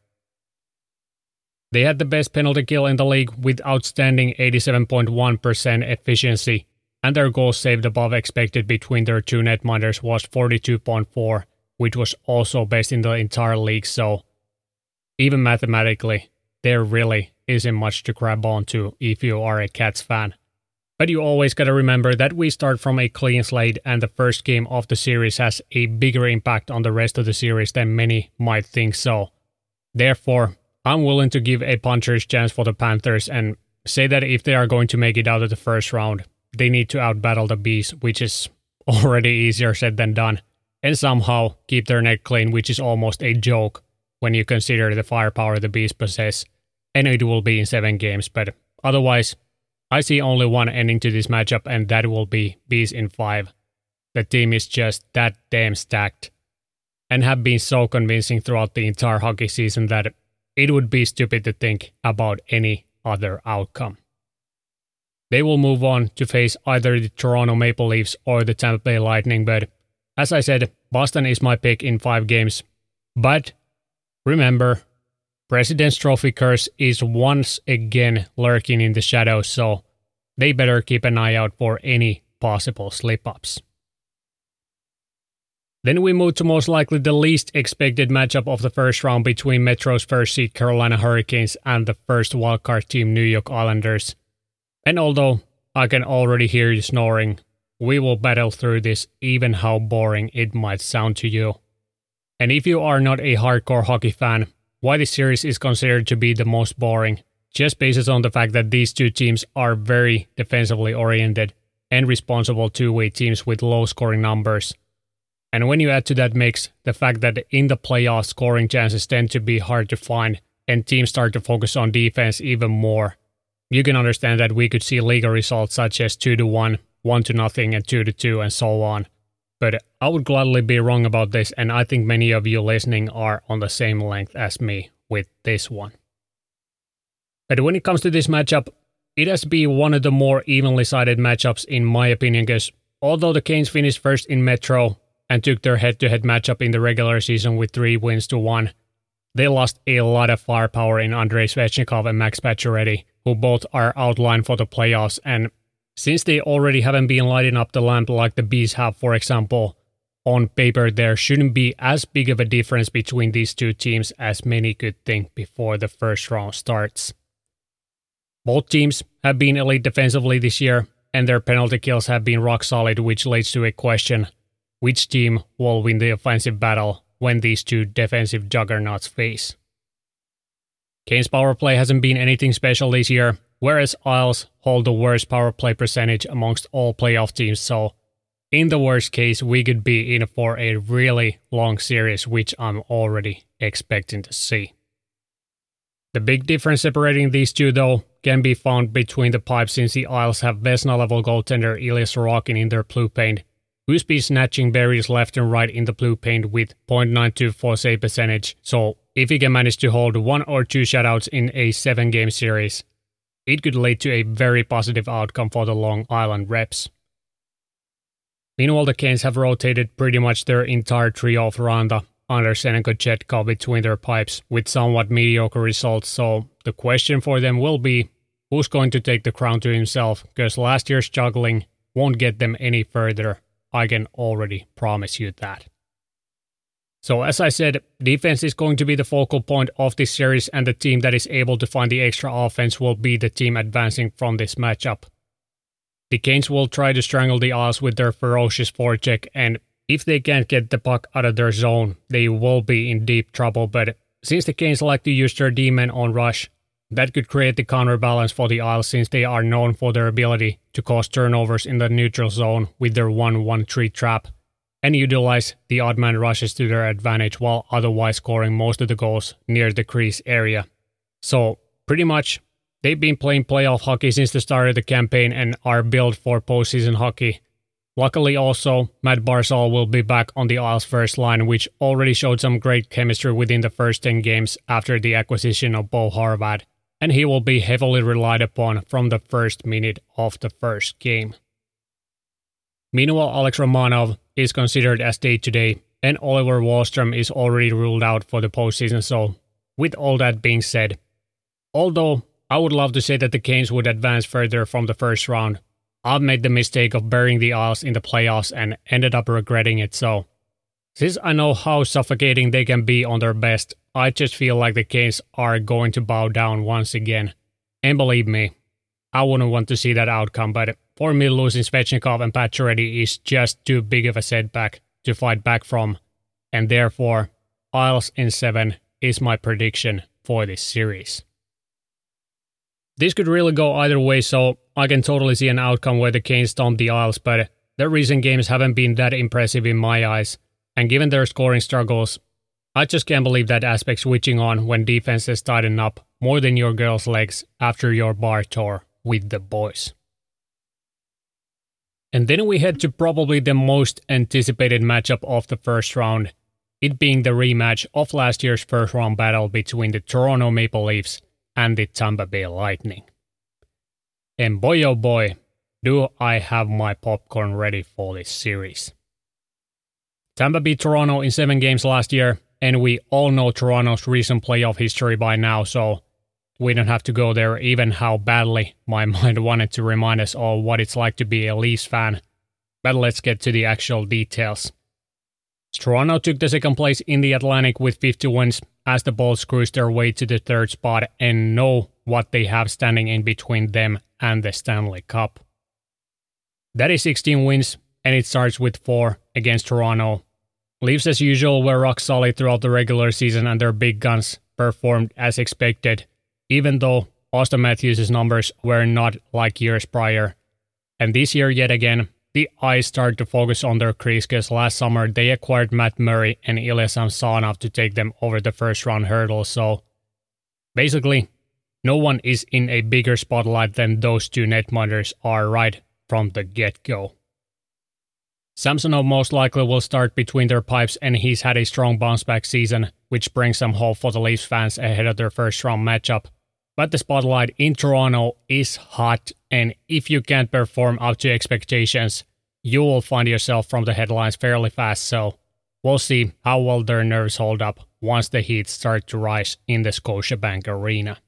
They had the best penalty kill in the league with outstanding 87.1% efficiency, and their goals saved above expected between their two netminders was 42.4, which was also best in the entire league, so even mathematically, there really isn't much to grab onto if you are a Cats fan. But you always gotta remember that we start from a clean slate and the first game of the series has a bigger impact on the rest of the series than many might think so. Therefore, I'm willing to give a puncher's chance for the Panthers and say that if they are going to make it out of the first round, they need to outbattle the Bees, which is already easier said than done, and somehow keep their neck clean, which is almost a joke when you consider the firepower the Bees possess. And it will be in seven games, but otherwise, I see only one ending to this matchup, and that will be Bees in 5. The team is just that damn stacked and have been so convincing throughout the entire hockey season that it would be stupid to think about any other outcome. They will move on to face either the Toronto Maple Leafs or the Tampa Bay Lightning, but as I said, Boston is my pick in five games. But remember, President's Trophy curse is once again lurking in the shadows, so they better keep an eye out for any possible slip ups. Then we move to most likely the least expected matchup of the first round between Metro's first seed Carolina Hurricanes and the first wildcard team New York Islanders. And although I can already hear you snoring, we will battle through this even how boring it might sound to you. And if you are not a hardcore hockey fan, why this series is considered to be the most boring, just based on the fact that these two teams are very defensively oriented and responsible two-way teams with low scoring numbers. And when you add to that mix the fact that in the playoffs scoring chances tend to be hard to find and teams start to focus on defense even more, you can understand that we could see league results such as 2 to 1 1 to nothing and 2 to 2 and so on. But I would gladly be wrong about this, and I think many of you listening are on the same length as me with this one. But when it comes to this matchup, it has been one of the more evenly sided matchups in my opinion, because although the Canes finished first in Metro and took their head to head matchup in the regular season with three wins to one, they lost a lot of firepower in Andrei Svechnikov and Max Pacioretty, who both are outlined for the playoffs. And since they already haven't been lighting up the lamp like the Bees have, for example, on paper there shouldn't be as big of a difference between these two teams as many could think before the first round starts. Both teams have been elite defensively this year, and their penalty kills have been rock solid, which leads to a question which team will win the offensive battle when these two defensive juggernauts face? Canes' power play hasn't been anything special this year, whereas Isles hold the worst power play percentage amongst all playoff teams, so in the worst case, we could be in for a really long series, which I'm already expecting to see. The big difference separating these two, though, can be found between the pipes since the Isles have Vezina level goaltender Ilya Sorokin in their blue paint, who's been snatching berries left and right in the blue paint with 0.924 save percentage. So, if he can manage to hold one or two shutouts in a seven game series, it could lead to a very positive outcome for the Long Island reps. Meanwhile, the Canes have rotated pretty much their entire trio of Raanta Andersen and Kochetkov between their pipes with somewhat mediocre results, so the question for them will be who's going to take the crown to himself, because last year's juggling won't get them any further. I can already promise you that. So, as I said, defense is going to be the focal point of this series, and the team that is able to find the extra offense will be the team advancing from this matchup. The Canes will try to strangle the Isles with their ferocious forecheck, and if they can't get the puck out of their zone, they will be in deep trouble. But since the Canes like to use their demon on rush, that could create the counterbalance for the Isles since they are known for their ability to cause turnovers in the neutral zone with their 1 1 3 trap and utilize the odd man rushes to their advantage while otherwise scoring most of the goals near the crease area. So, pretty much, they've been playing playoff hockey since the start of the campaign and are built for postseason hockey Luckily, also, Mat Barzal will be back on the Isles first line, which already showed some great chemistry within the first 10 games after the acquisition of Bo Horvat, and he will be heavily relied upon from the first minute of the first game. Meanwhile, Alex Romanov is considered as day to day, and Oliver Wahlstrom is already ruled out for the postseason. So, with all that being said, although I would love to say that the Canes would advance further from the first round, I've made the mistake of burying the Isles in the playoffs and ended up regretting it. So, since I know how suffocating they can be on their best, I just feel like the Canes are going to bow down once again. And believe me, I wouldn't want to see that outcome, but for me, losing Svechnikov and Pacioretty is just too big of a setback to fight back from, and therefore, Isles in 7 is my prediction for this series. This could really go either way, so I can totally see an outcome where the Canes stomp the Isles, but their recent games haven't been that impressive in my eyes, and given their scoring struggles, I just can't believe that aspect switching on when defenses tighten up more than your girl's legs after your bar tour with the boys. And then we head to probably the most anticipated matchup of the first round, it being the rematch of last year's first round battle between the Toronto Maple Leafs and the Tampa Bay Lightning. And boy oh boy, do I have my popcorn ready for this series. Tampa beat Toronto in seven games last year, and we all know Toronto's recent playoff history by now, so we don't have to go there, even how badly my mind wanted to remind us all what it's like to be a Leafs fan. But let's get to the actual details. Toronto took the second place in the Atlantic with 50 wins as the Bolts cruise their way to the third spot and know what they have standing in between them and the Stanley Cup. That is 16 wins, and it starts with 4 against Toronto. Leafs, as usual, were rock solid throughout the regular season, and their big guns performed as expected, even though Auston Matthews' numbers were not like years prior. And this year, yet again, the eyes start to focus on their crease because last summer they acquired Matt Murray and Ilya Samsonov to take them over the first round hurdle. So basically, no one is in a bigger spotlight than those two netminders are right from the get go. Samsonov most likely will start between their pipes, and he's had a strong bounce back season, which brings some hope for the Leafs fans ahead of their first round matchup. But the spotlight in Toronto is hot, and if you can't perform up to expectations, you will find yourself from the headlines fairly fast. So we'll see how well their nerves hold up once the heat start to rise in the Scotiabank Arena.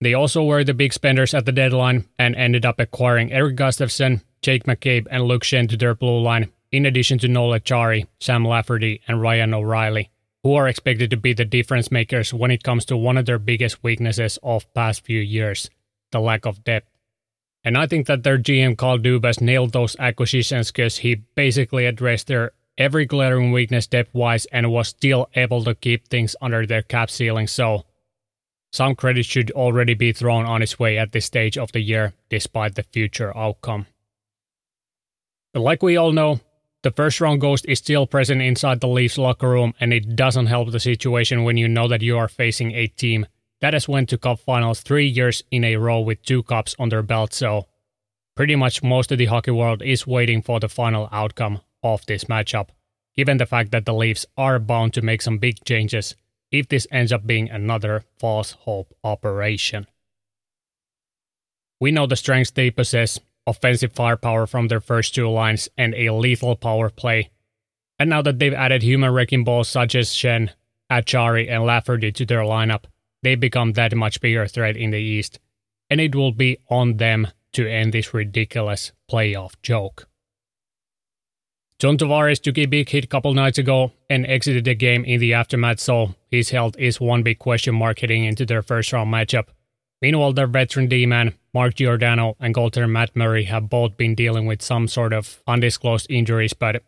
They also were the big spenders at the deadline and ended up acquiring Erik Gustafsson, Jake McCabe, and Luke Schenn to their blue line, in addition to Noel Acciari, Sam Lafferty, and Ryan O'Reilly, who are expected to be the difference makers when it comes to one of their biggest weaknesses of past few years, the lack of depth. And I think that their GM Kyle Dubas nailed those acquisitions because he basically addressed their every glaring weakness depth wise and was still able to keep things under their cap ceiling. So some credit should already be thrown on its way at this stage of the year, despite the future outcome. But like we all know, the first round ghost is still present inside the Leafs locker room, and it doesn't help the situation when you know that you are facing a team that has went to cup finals three years in a row with two cups on their belt, so pretty much most of the hockey world is waiting for the final outcome of this matchup, given the fact that the Leafs are bound to make some big changes if this ends up being another false hope operation. We know the strengths they possess, offensive firepower from their first two lines, and a lethal power play. And now that they've added human wrecking balls such as Schenn, Acciari, and Lafferty to their lineup, they become that much bigger threat in the East, and it will be on them to end this ridiculous playoff joke. John Tavares took a big hit couple nights ago and exited the game in the aftermath, so his health is one big question mark heading into their first round matchup. Meanwhile, their veteran D-man, Mark Giordano, and goaltender Matt Murray have both been dealing with some sort of undisclosed injuries, but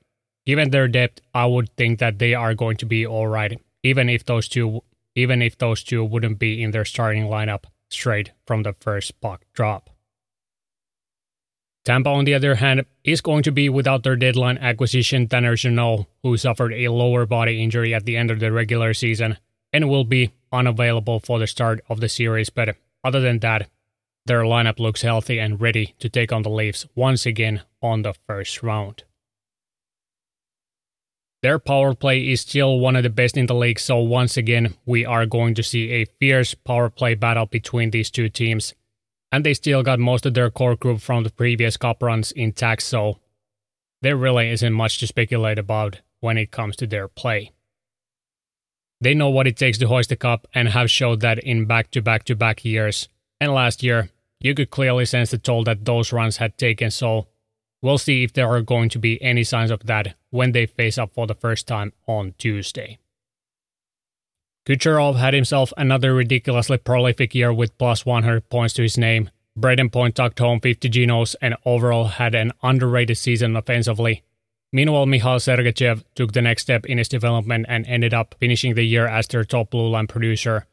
given their depth, I would think that they are going to be alright, even if those two even if those two wouldn't be in their starting lineup straight from the first puck drop. Tampa, on the other hand, is going to be without their deadline acquisition Tanner Jeannot, who suffered a lower body injury at the end of the regular season and will be unavailable for the start of the series. But other than that, their lineup looks healthy and ready to take on the Leafs once again on the first round. Their power play is still one of the best in the league, so once again, we are going to see a fierce power play battle between these two teams and they still got most of their core group from the previous cup runs intact, so there really isn't much to speculate about when it comes to their play. They know what it takes to hoist the cup and have showed that in back to back to back years. And last year, you could clearly sense the toll that those runs had taken, so we'll see if there are going to be any signs of that when they face up for the first time on Tuesday. Kucherov had himself another ridiculously prolific year with plus 100 points to his name. Brayden Point tucked home 50 genos and overall had an underrated season offensively. Meanwhile, Mikhail Sergachev took the next step in his development and ended up finishing the year as their top blue line producer.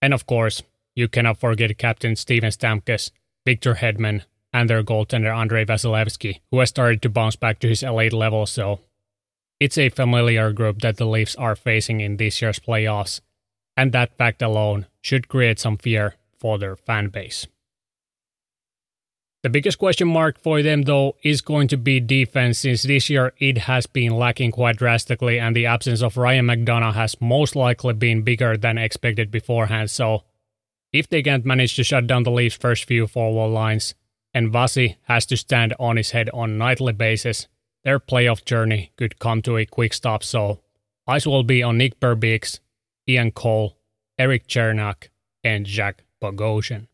And of course, you cannot forget captain Steven Stamkos, Victor Hedman, and their goaltender Andrei Vasilevskiy, who has started to bounce back to his elite level, so it's a familiar group that the Leafs are facing in this year's playoffs, and that fact alone should create some fear for their fan base. The biggest question mark for them, though, is going to be defense, since this year it has been lacking quite drastically, and the absence of Ryan McDonagh has most likely been bigger than expected beforehand. So, if they can't manage to shut down the Leafs' first few forward lines, and Vasi has to stand on his head on nightly basis, their playoff journey could come to a quick stop. So, eyes will be on Nick Perbix Ian Cole, Erik Cernak, and Zach Bogosian.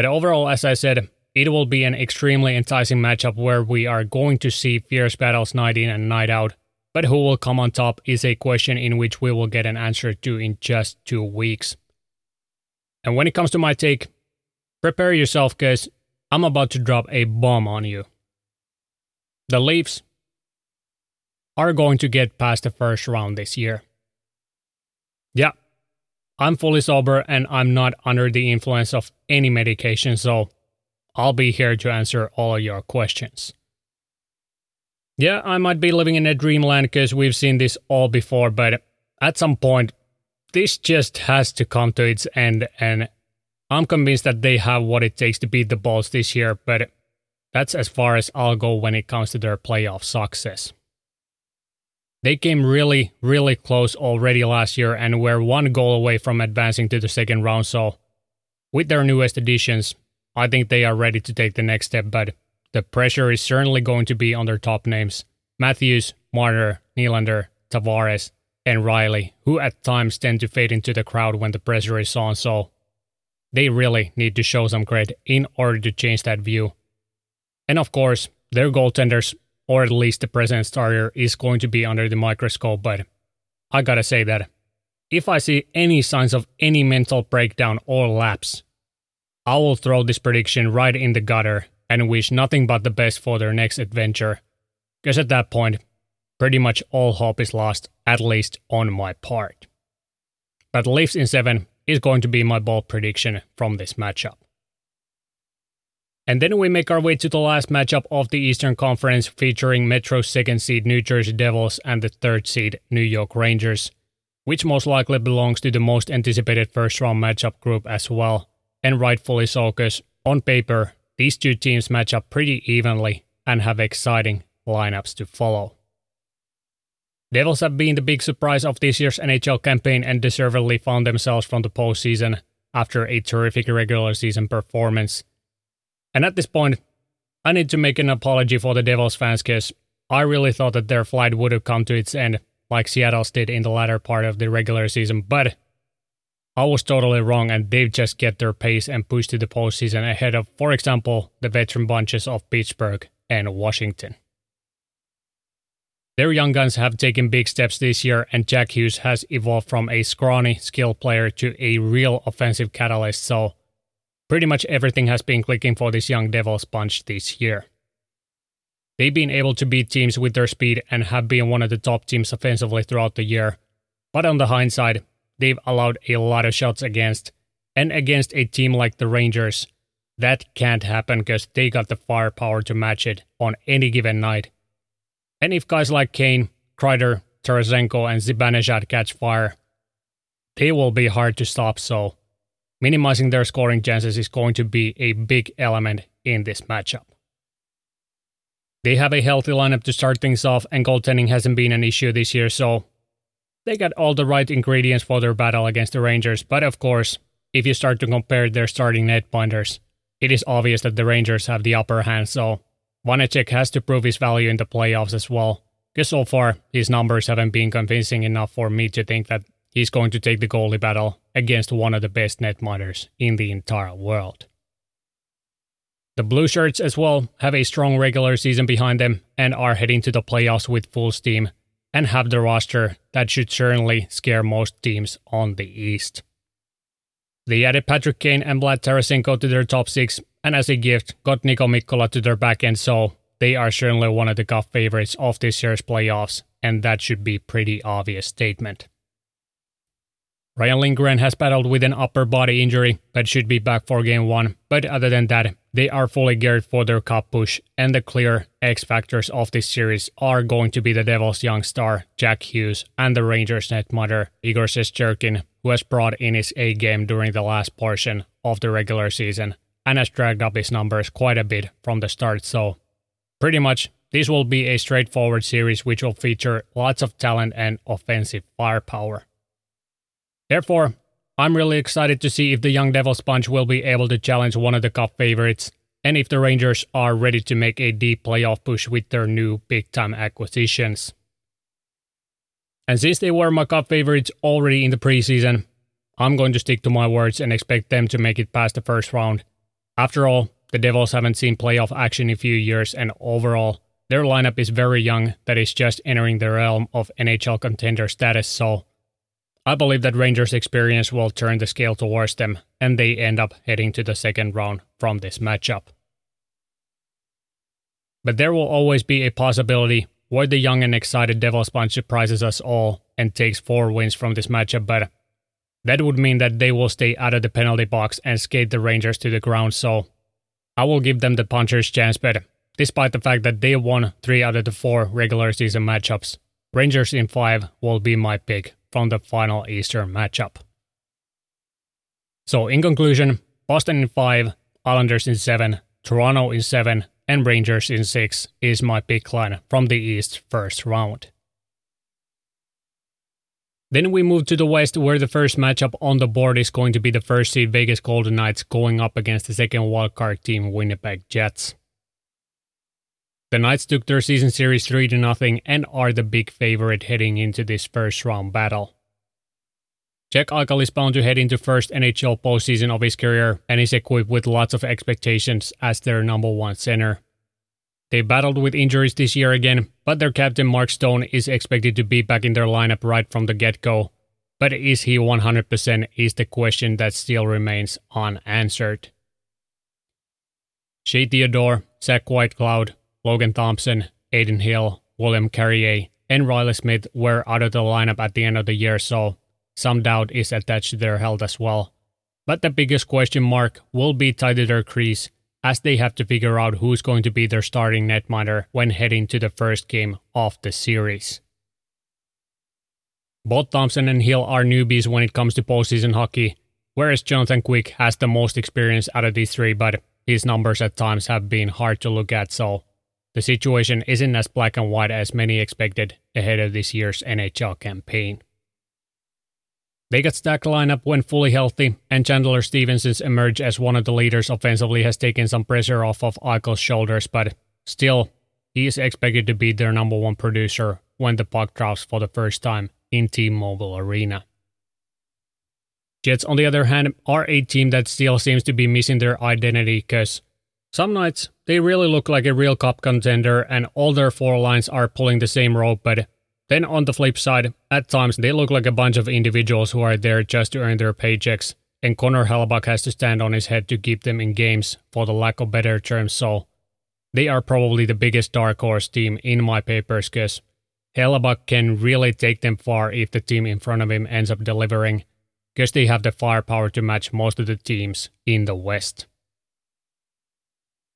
But overall, as I said, it will be an extremely enticing matchup where we are going to see fierce battles night in and night out. But who will come on top is a question in which we will get an answer to in just two weeks. And when it comes to my take, prepare yourself because I'm about to drop a bomb on you. The Leafs are going to get past the first round this year. Yeah, I'm fully sober and I'm not under the influence of any medication, so I'll be here to answer all your questions. Yeah, I might be living in a dreamland because we've seen this all before, but at some point, this just has to come to its end, and I'm convinced that they have what it takes to beat the Bolts this year, but that's as far as I'll go when it comes to their playoff success. They came really, really close already last year and were one goal away from advancing to the second round, so with their newest additions, I think they are ready to take the next step, but the pressure is certainly going to be on their top names. Matthews, Marner, Nylander, Tavares, and Riley, who at times tend to fade into the crowd when the pressure is on, so they really need to show some grit in order to change that view. And of course, their goaltenders, or at least the present starter, is going to be under the microscope, but I gotta say that if I see any signs of any mental breakdown or lapse, I will throw this prediction right in the gutter and wish nothing but the best for their next adventure. Because at that point, pretty much all hope is lost, at least on my part. But Leafs in 7 is going to be my bold prediction from this matchup. And then we make our way to the last matchup of the Eastern Conference featuring Metro's second seed New Jersey Devils and the third seed New York Rangers, which most likely belongs to the most anticipated first round matchup group as well, and rightfully so because on paper, these two teams match up pretty evenly and have exciting lineups to follow. Devils have been the big surprise of this year's NHL campaign and deservedly found themselves from the postseason after a terrific regular season performance. And at this point, I need to make an apology for the Devils fans because I really thought that their flight would have come to its end, like Seattle's did in the latter part of the regular season, but I was totally wrong and they've just get their pace and push to the postseason ahead of, for example, the veteran bunches of Pittsburgh and Washington. Their young guns have taken big steps this year, and Jack Hughes has evolved from a scrawny skill player to a real offensive catalyst, so pretty much everything has been clicking for this young Devils bunch this year. They've been able to beat teams with their speed and have been one of the top teams offensively throughout the year, but on the hindsight, they've allowed a lot of shots against, and against a team like the Rangers, that can't happen because they got the firepower to match it on any given night. And if guys like Kane, Kreider, Tarasenko, and Zibanejad catch fire, they will be hard to stop, so minimizing their scoring chances is going to be a big element in this matchup. They have a healthy lineup to start things off, and goaltending hasn't been an issue this year, so they got all the right ingredients for their battle against the Rangers. But of course, if you start to compare their starting net pointers, it is obvious that the Rangers have the upper hand, so Vanecek has to prove his value in the playoffs as well, because so far his numbers haven't been convincing enough for me to think that he's going to take the goalie battle against one of the best netminders in the entire world. The Blue Shirts as well have a strong regular season behind them and are heading to the playoffs with full steam and have the roster that should certainly scare most teams on the East. They added Patrick Kane and Vlad Tarasenko to their top six and as a gift got Niko Mikkola to their back end, so they are certainly one of the cup favorites of this year's playoffs, and that should be pretty obvious statement. Ryan Lindgren has battled with an upper body injury, but should be back for game one. But other than that, they are fully geared for their cup push, and the clear X factors of this series are going to be the Devils' young star, Jack Hughes, and the Rangers' netminder, Igor Shesterkin, who has brought in his A game during the last portion of the regular season and has dragged up his numbers quite a bit from the start. So, pretty much, this will be a straightforward series which will feature lots of talent and offensive firepower. Therefore, I'm really excited to see if the Young Devils bunch will be able to challenge one of the cup favorites and if the Rangers are ready to make a deep playoff push with their new big time acquisitions. And since they were my cup favorites already in the preseason, I'm going to stick to my words and expect them to make it past the first round after all, the Devils haven't seen playoff action in a few years, and overall, their lineup is very young that is just entering the realm of NHL contender status, so I believe that Rangers' experience will turn the scale towards them, and they end up heading to the second round from this matchup. But there will always be a possibility where the young and excited Devils bunch surprises us all and takes four wins from this matchup, but that would mean that they will stay out of the penalty box and skate the Rangers to the ground, so I will give them the puncher's chance, but despite the fact that they won three out of the four regular season matchups, Rangers in five will be my pick from the final Eastern matchup. So, in conclusion, Boston in 5, Islanders in 7, Toronto in 7, and Rangers in 6 is my pick line from the East first round. Then we move to the West, where the first matchup on the board is going to be the first seed Vegas Golden Knights going up against the second wildcard team Winnipeg Jets. The Knights took their season series 3 0 and are the big favorite heading into this first round battle. Jack Eichel is bound to head into first NHL postseason of his career and is equipped with lots of expectations as their number one center. They battled with injuries this year again, but their captain Mark Stone is expected to be back in their lineup right from the get go. But is he 100% is the question that still remains unanswered. Shea Theodore, Zach Whitecloud, Logan Thompson, Adin Hill, William Carrier, and Riley Smith were out of the lineup at the end of the year, so some doubt is attached to their health as well. But the biggest question mark will be tied to their crease as they have to figure out who's going to be their starting netminder when heading to the first game of the series. Both Thompson and Hill are newbies when it comes to postseason hockey, whereas Jonathan Quick has the most experience out of these three, but his numbers at times have been hard to look at, so the situation isn't as black and white as many expected ahead of this year's NHL campaign. They got stacked lineup when fully healthy, and Chandler Stephenson's emerge as one of the leaders offensively has taken some pressure off of Eichel's shoulders, but still, he is expected to be their number one producer when the puck drops for the first time in T-Mobile Arena. Jets, on the other hand, are a team that still seems to be missing their identity because some nights they really look like a real cup contender and all their four lines are pulling the same rope, but then on the flip side, at times they look like a bunch of individuals who are there just to earn their paychecks, and Connor Hellebuyck has to stand on his head to keep them in games, for the lack of better terms. So they are probably the biggest dark horse team in my papers, because Hellebuyck can really take them far if the team in front of him ends up delivering, because they have the firepower to match most of the teams in the West.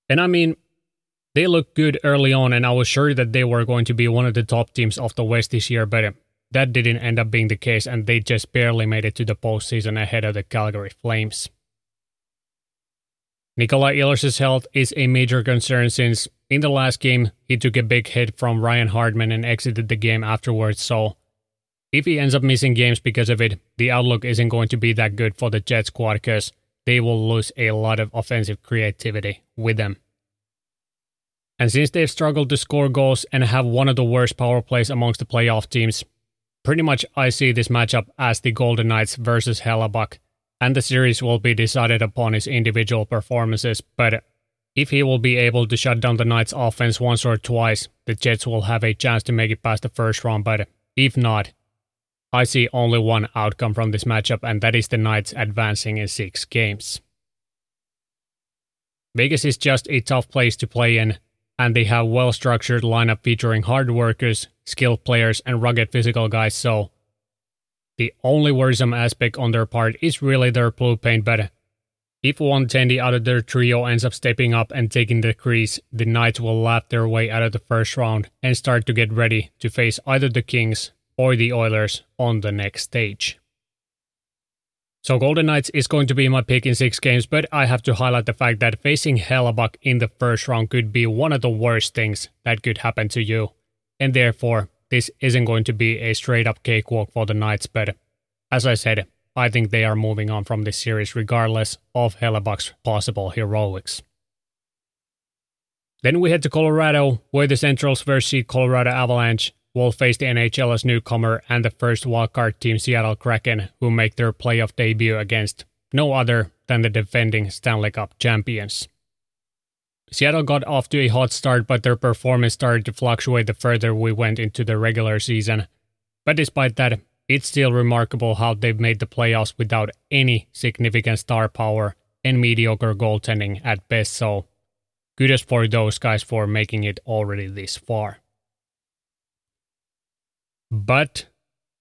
And I mean, they looked good early on, and I was sure that they were going to be one of the top teams of the West this year, but um, that didn't end up being the case, and they just barely made it to the postseason ahead of the Calgary Flames. Nikolai Ehlers' health is a major concern since in the last game he took a big hit from Ryan Hartman and exited the game afterwards, so if he ends up missing games because of it, the outlook isn't going to be that good for the Jet squad because they will lose a lot of offensive creativity with them. And since they've struggled to score goals and have one of the worst power plays amongst the playoff teams, pretty much I see this matchup as the Golden Knights versus Hellebuyck, and the series will be decided upon his individual performances. But if he will be able to shut down the Knights' offense once or twice, the Jets will have a chance to make it past the first round. But if not, I see only one outcome from this matchup, and that is the Knights advancing in six games. Vegas is just a tough place to play in, and they have well structured lineup featuring hard workers, skilled players, and rugged physical guys. So the only worrisome aspect on their part is really their blue paint. But if one Tandy out of their trio ends up stepping up and taking the crease, the Knights will laugh their way out of the first round and start to get ready to face either the Kings or the Oilers on the next stage. So Golden Knights is going to be my pick in six games, but I have to highlight the fact that facing Hellebuyck in the first round could be one of the worst things that could happen to you. And therefore, this isn't going to be a straight up cakewalk for the Knights, but as I said, I think they are moving on from this series regardless of Hellebuyck's possible heroics. Then we head to Colorado, where the Centrals versus Colorado Avalanche will face the NHL's newcomer and the first wildcard team Seattle Kraken, who make their playoff debut against no other than the defending Stanley Cup champions. Seattle got off to a hot start, but their performance started to fluctuate the further we went into the regular season. But despite that, it's still remarkable how they've made the playoffs without any significant star power and mediocre goaltending at best, so kudos for those guys for making it already this far. But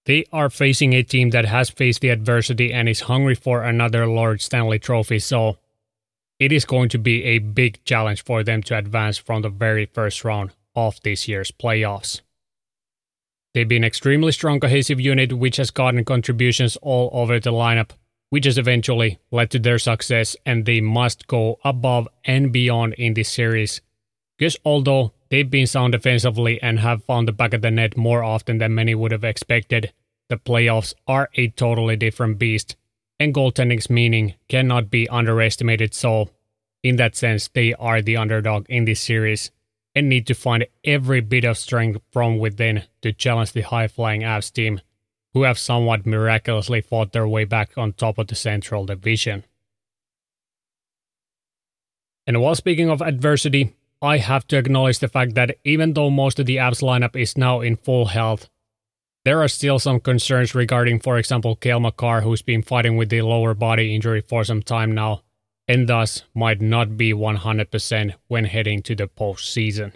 they are facing a team that has faced the adversity and is hungry for another Lord Stanley trophy, so it is going to be a big challenge for them to advance from the very first round of this year's playoffs. They've been extremely strong cohesive unit which has gotten contributions all over the lineup, which has eventually led to their success, and they must go above and beyond in this series. Because although they've been sound defensively and have found the back of the net more often than many would have expected, the playoffs are a totally different beast, and goaltending's meaning cannot be underestimated. So, in that sense, they are the underdog in this series and need to find every bit of strength from within to challenge the high flying Avs team, who have somewhat miraculously fought their way back on top of the Central Division. And while speaking of adversity, I have to acknowledge the fact that even though most of the Avs lineup is now in full health, there are still some concerns regarding, for example, Cale Makar, who's been fighting with the lower body injury for some time now, and thus might not be 100% when heading to the postseason.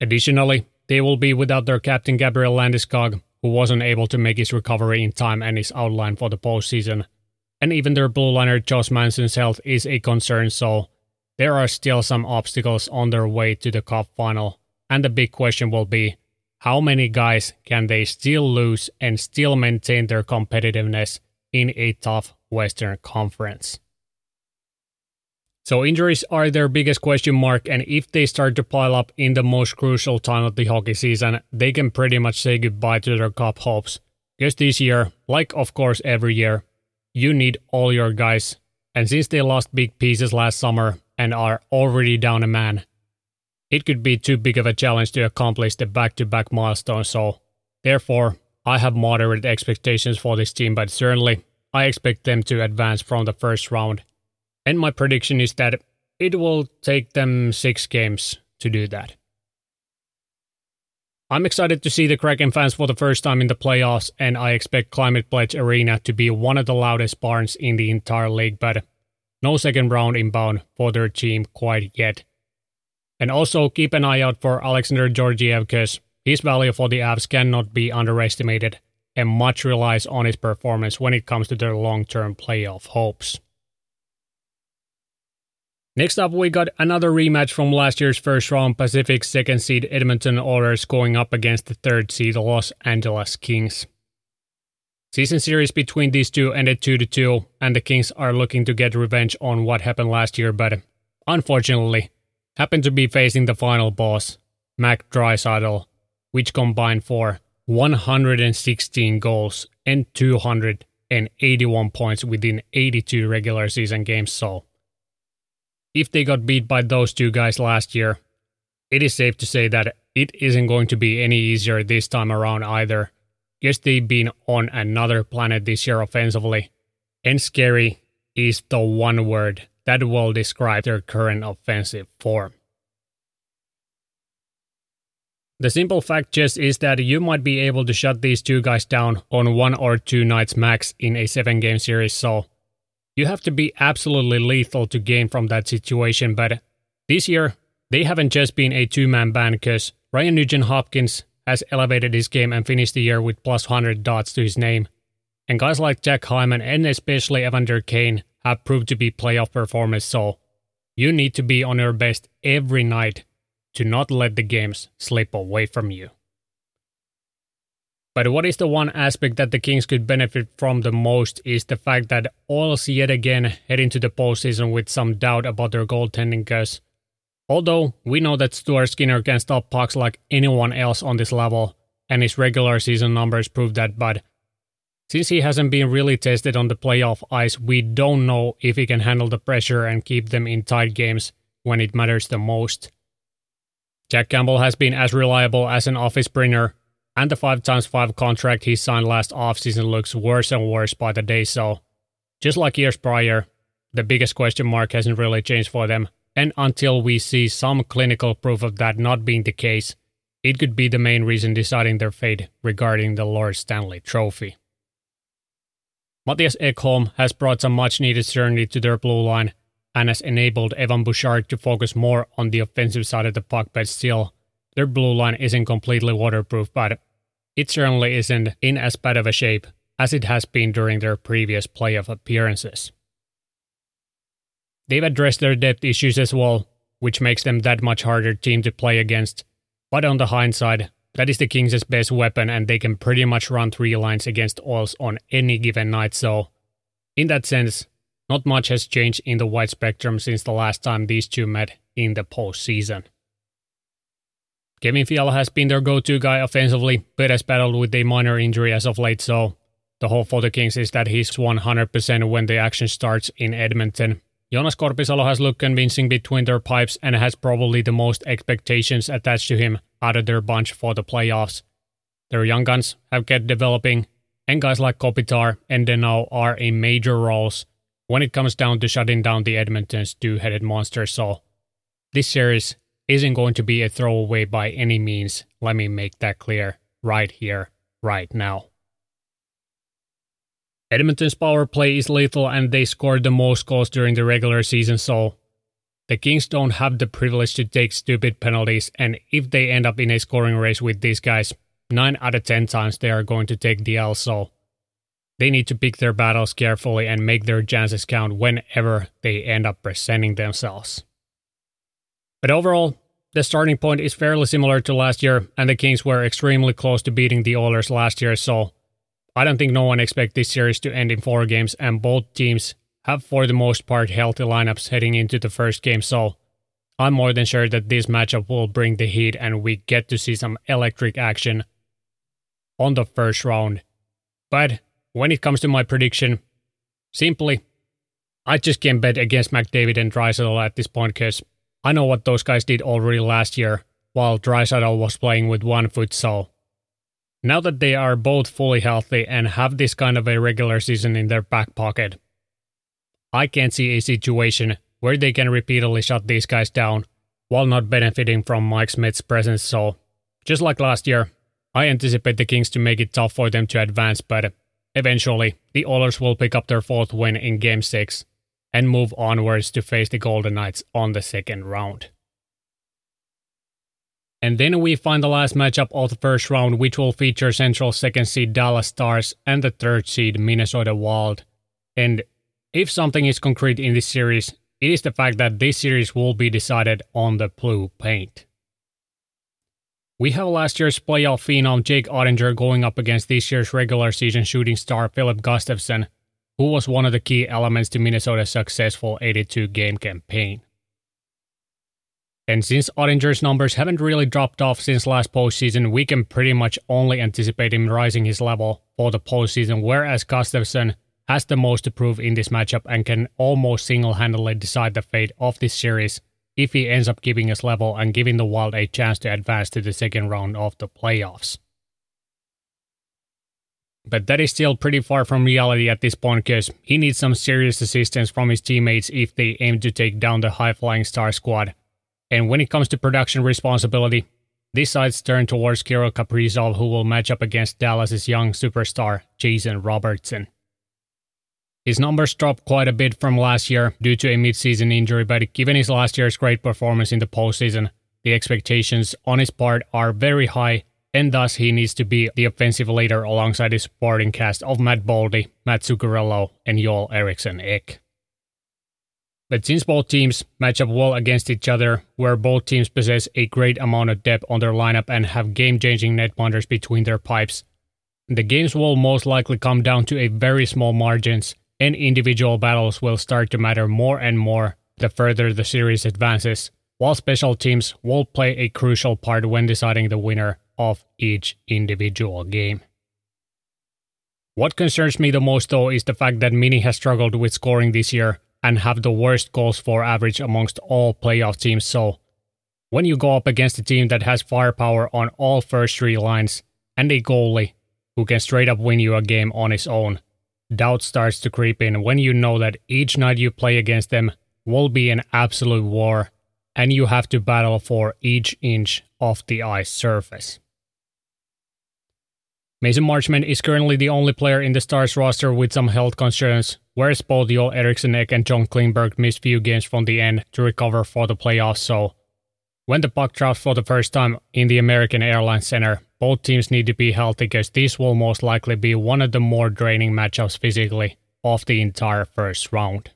Additionally, they will be without their captain Gabriel Landeskog, who wasn't able to make his recovery in time and is outlined for the postseason. And even their blue liner Josh Manson's health is a concern, so there are still some obstacles on their way to the cup final. And the big question will be how many guys can they still lose and still maintain their competitiveness in a tough Western Conference? So injuries are their biggest question mark, and if they start to pile up in the most crucial time of the hockey season, they can pretty much say goodbye to their cup hopes. Because this year, like of course every year, you need all your guys, and since they lost big pieces last summer and are already down a man, it could be too big of a challenge to accomplish the back-to-back milestone. So, therefore, I have moderate expectations for this team, but certainly I expect them to advance from the first round and my prediction is that it will take them six games to do that. I'm excited to see the Kraken fans for the first time in the playoffs, and I expect Climate Pledge Arena to be one of the loudest barns in the entire league, but no second round inbound for their team quite yet. And also keep an eye out for Alexander Georgiev because his value for the Avs cannot be underestimated, and much relies on his performance when it comes to their long term playoff hopes. Next up, we got another rematch from last year's first round Pacific second seed Edmonton Oilers going up against the third seed Los Angeles Kings. Season series between these two ended 2 to 2, and the Kings are looking to get revenge on what happened last year, but unfortunately, happened to be facing the final boss, Mac Draisaitl, which combined for 116 goals and 281 points within 82 regular season games. So, if they got beat by those two guys last year, it is safe to say that it isn't going to be any easier this time around either. Guess they've been on another planet this year offensively, and scary is the one word that will describe their current offensive form. The simple fact just is that you might be able to shut these two guys down on one or two nights max in a seven game series, so you have to be absolutely lethal to gain from that situation, but this year, they haven't just been a two man band because Ryan Nugent Hopkins has elevated his game and finished the year with plus 100 dots to his name. And guys like Zach Hyman and especially Evander Kane have proved to be playoff performers, so you need to be on your best every night to not let the games slip away from you. But what is the one aspect that the Kings could benefit from the most is the fact that Oilers yet again head into the postseason with some doubt about their goaltending because although we know that Stuart Skinner can stop pucks like anyone else on this level, and his regular season numbers prove that, but since he hasn't been really tested on the playoff ice, we don't know if he can handle the pressure and keep them in tight games when it matters the most. Jack Campbell has been as reliable as an office printer, and the 5 times 5 contract he signed last offseason looks worse and worse by the day, so just like years prior, the biggest question mark hasn't really changed for them, and until we see some clinical proof of that not being the case, it could be the main reason deciding their fate regarding the Lord Stanley Trophy. Mattias Ekholm has brought some much needed certainty to their blue line and has enabled Evan Bouchard to focus more on the offensive side of the puck, but still, their blue line isn't completely waterproof, but it certainly isn't in as bad of a shape as it has been during their previous playoff appearances. They've addressed their depth issues as well, which makes them that much harder team to play against. But on the hindsight, that is the Kings' best weapon, and they can pretty much run three lines against Oils on any given night. So, in that sense, not much has changed in the wide spectrum since the last time these two met in the postseason. Kevin Fiala has been their go-to guy offensively, but has battled with a minor injury as of late, so the hope for the Kings is that he's 100% when the action starts in Edmonton. Joonas Korpisalo has looked convincing between their pipes and has probably the most expectations attached to him out of their bunch for the playoffs. Their young guns have kept developing, and guys like Kopitar and Danault are in major roles when it comes down to shutting down the Edmonton's two-headed monster, so this series isn't going to be a throwaway by any means. Let me make that clear right here, right now. Edmonton's power play is lethal and they scored the most goals during the regular season, so the Kings don't have the privilege to take stupid penalties, and if they end up in a scoring race with these guys, 9 out of 10 times they are going to take the L, so they need to pick their battles carefully and make their chances count whenever they end up presenting themselves. But overall, the starting point is fairly similar to last year, and the Kings were extremely close to beating the Oilers last year, so I don't think no one expects this series to end in four games, and both teams have for the most part healthy lineups heading into the first game, so I'm more than sure that this matchup will bring the heat and we get to see some electric action on the first round. But when it comes to my prediction, simply, I just can't bet against McDavid and Draisaitl at this point because I know what those guys did already last year while Draisaitl was playing with one foot so. Now that they are both fully healthy and have this kind of a regular season in their back pocket, I can't see a situation where they can repeatedly shut these guys down while not benefiting from Mike Smith's presence. So, just like last year, I anticipate the Kings to make it tough for them to advance, but eventually the Oilers will pick up their fourth win in Game 6 and move onwards to face the Golden Knights on the second round. And then we find the last matchup of the first round, which will feature Central second seed Dallas Stars and the third seed Minnesota Wild. And if something is concrete in this series, it is the fact that this series will be decided on the blue paint. We have last year's playoff phenom Jake Oettinger going up against this year's regular season shooting star Filip Gustavsson, who was one of the key elements to Minnesota's successful 82 game campaign. And since Oettinger's numbers haven't really dropped off since last postseason, we can pretty much only anticipate him rising his level for the postseason, whereas Gustavsson has the most to prove in this matchup and can almost single handedly decide the fate of this series if he ends up keeping his level and giving the Wild a chance to advance to the second round of the playoffs. But that is still pretty far from reality at this point because he needs some serious assistance from his teammates if they aim to take down the high flying star squad. And when it comes to production responsibility, this side's turn towards Kirill Kaprizov, who will match up against Dallas's young superstar, Jason Robertson. His numbers dropped quite a bit from last year due to a midseason injury, but given his last year's great performance in the postseason, the expectations on his part are very high and thus he needs to be the offensive leader alongside his supporting cast of Matt Boldy, Mats Zuccarello, and Joel Eriksson Ek. But since both teams match up well against each other, where both teams possess a great amount of depth on their lineup and have game-changing net netminders between their pipes, the games will most likely come down to a very small margins, and individual battles will start to matter more and more the further the series advances, while special teams will play a crucial part when deciding the winner of each individual game. What concerns me the most though is the fact that Mini has struggled with scoring this year and have the worst goals for average amongst all playoff teams. So, when you go up against a team that has firepower on all first three lines and a goalie who can straight up win you a game on his own, doubt starts to creep in when you know that each night you play against them will be an absolute war and you have to battle for each inch of the ice surface. Mason Marchment is currently the only player in the Stars roster with some health concerns, whereas both Joel Eriksson Ek and John Klingberg missed few games from the end to recover for the playoffs, so when the puck drops for the first time in the American Airlines Center, both teams need to be healthy because this will most likely be one of the more draining matchups physically of the entire first round.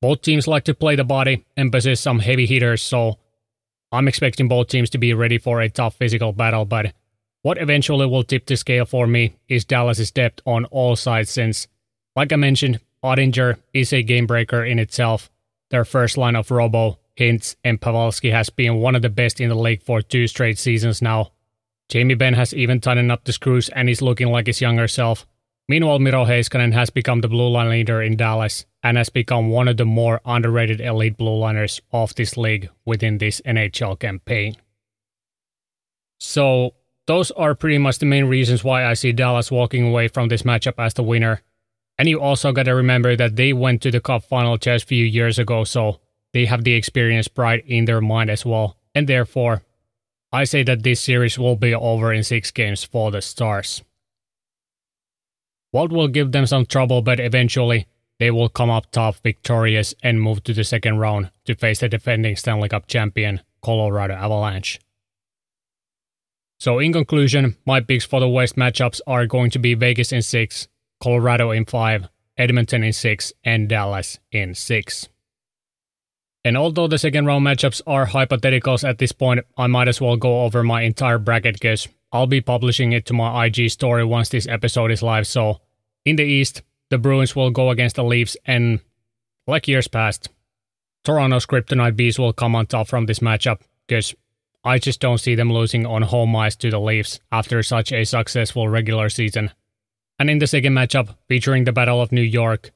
Both teams like to play the body and possess some heavy hitters, so I'm expecting both teams to be ready for a tough physical battle, but what eventually will tip the scale for me is Dallas's depth on all sides since Like I mentioned, Oettinger is a game breaker in itself. Their first line of Robo, Hintz, and Pavelski has been one of the best in the league for two straight seasons now. Jamie Benn has even tightened up the screws and is looking like his younger self. Meanwhile, Miro Heiskanen has become the blue line leader in Dallas and has become one of the more underrated elite blue liners of this league within this NHL campaign. So, those are pretty much the main reasons why I see Dallas walking away from this matchup as the winner. And you also got to remember that they went to the Cup final just a few years ago, so they have the experience pride in their mind as well. And therefore, I say that this series will be over in six games for the Stars. Wild will give them some trouble, but eventually they will come up top victorious and move to the second round to face the defending Stanley Cup champion Colorado Avalanche. So, in conclusion, my picks for the West matchups are going to be Vegas in 6, Colorado in 5, Edmonton in 6, and Dallas in 6. And although the second round matchups are hypotheticals at this point, I might as well go over my entire bracket because I'll be publishing it to my IG story once this episode is live. So, in the East, the Bruins will go against the Leafs, and like years past, Toronto's Kryptonite B's will come on top from this matchup because I just don't see them losing on home ice to the Leafs after such a successful regular season. And in the second matchup, featuring the Battle of New York,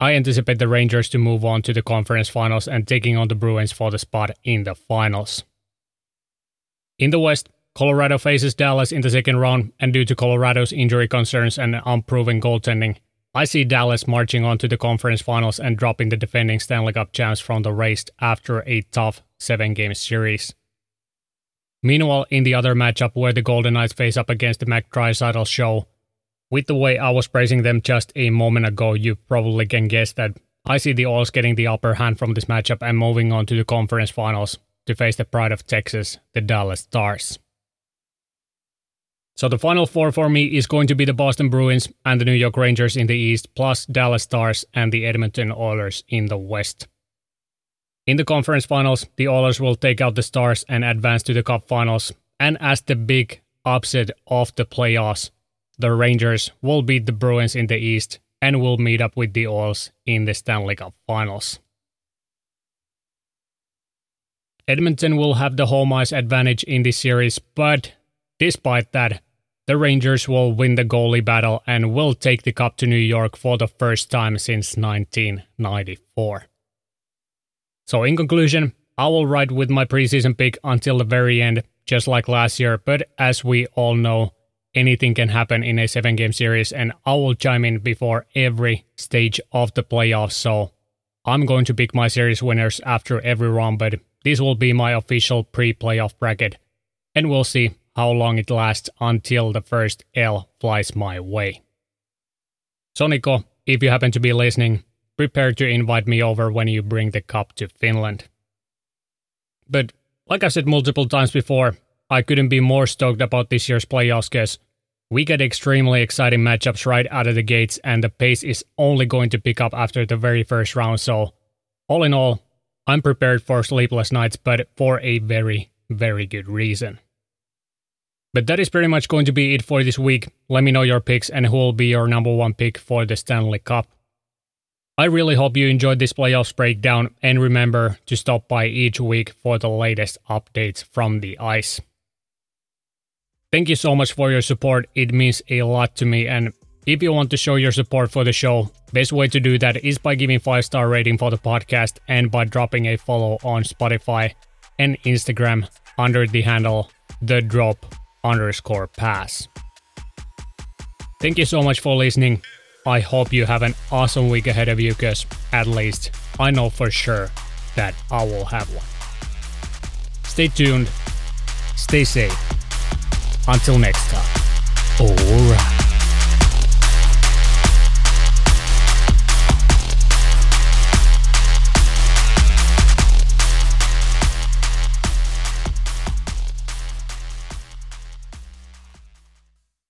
I anticipate the Rangers to move on to the conference finals and taking on the Bruins for the spot in the finals. In the West, Colorado faces Dallas in the second round, and due to Colorado's injury concerns and unproven goaltending, I see Dallas marching on to the conference finals and dropping the defending Stanley Cup champs from the race after a tough seven game series. Meanwhile, in the other matchup where the Golden Knights face up against the Mac Draisaitl show, with the way I was praising them just a moment ago, you probably can guess that I see the Oils getting the upper hand from this matchup and moving on to the conference finals to face the pride of Texas, the Dallas Stars. So the final four for me is going to be the Boston Bruins and the New York Rangers in the East, plus Dallas Stars and the Edmonton Oilers in the West. In the conference finals, the Oilers will take out the Stars and advance to the Cup finals. And as the big upset of the playoffs, the Rangers will beat the Bruins in the East and will meet up with the Oils in the Stanley Cup finals. Edmonton will have the home ice advantage in this series, but despite that, the Rangers will win the goalie battle and will take the cup to New York for the first time since 1994. So, in conclusion, I will ride with my preseason pick until the very end, just like last year. But as we all know, anything can happen in a seven game series, and I will chime in before every stage of the playoffs. So, I'm going to pick my series winners after every round, but this will be my official pre playoff bracket. And we'll see how long it lasts until the first L flies my way. So, Nico, if you happen to be listening, prepare to invite me over when you bring the cup to Finland. But like I said multiple times before, I couldn't be more stoked about this year's playoffs because we get extremely exciting matchups right out of the gates, and the pace is only going to pick up after the very first round. So, all in all, I'm prepared for sleepless nights, but for a very, very good reason. But that is pretty much going to be it for this week. Let me know your picks and who will be your number one pick for the Stanley Cup. I really hope you enjoyed this playoffs breakdown and remember to stop by each week for the latest updates from the ice. Thank you so much for your support. It means a lot to me and if you want to show your support for the show, best way to do that is by giving 5 star rating for the podcast and by dropping a follow on Spotify and Instagram under the handle the drop underscore pass. Thank you so much for listening. I hope you have an awesome week ahead of you because at least I know for sure that I will have one. Stay tuned, stay safe. Until next time. Alright.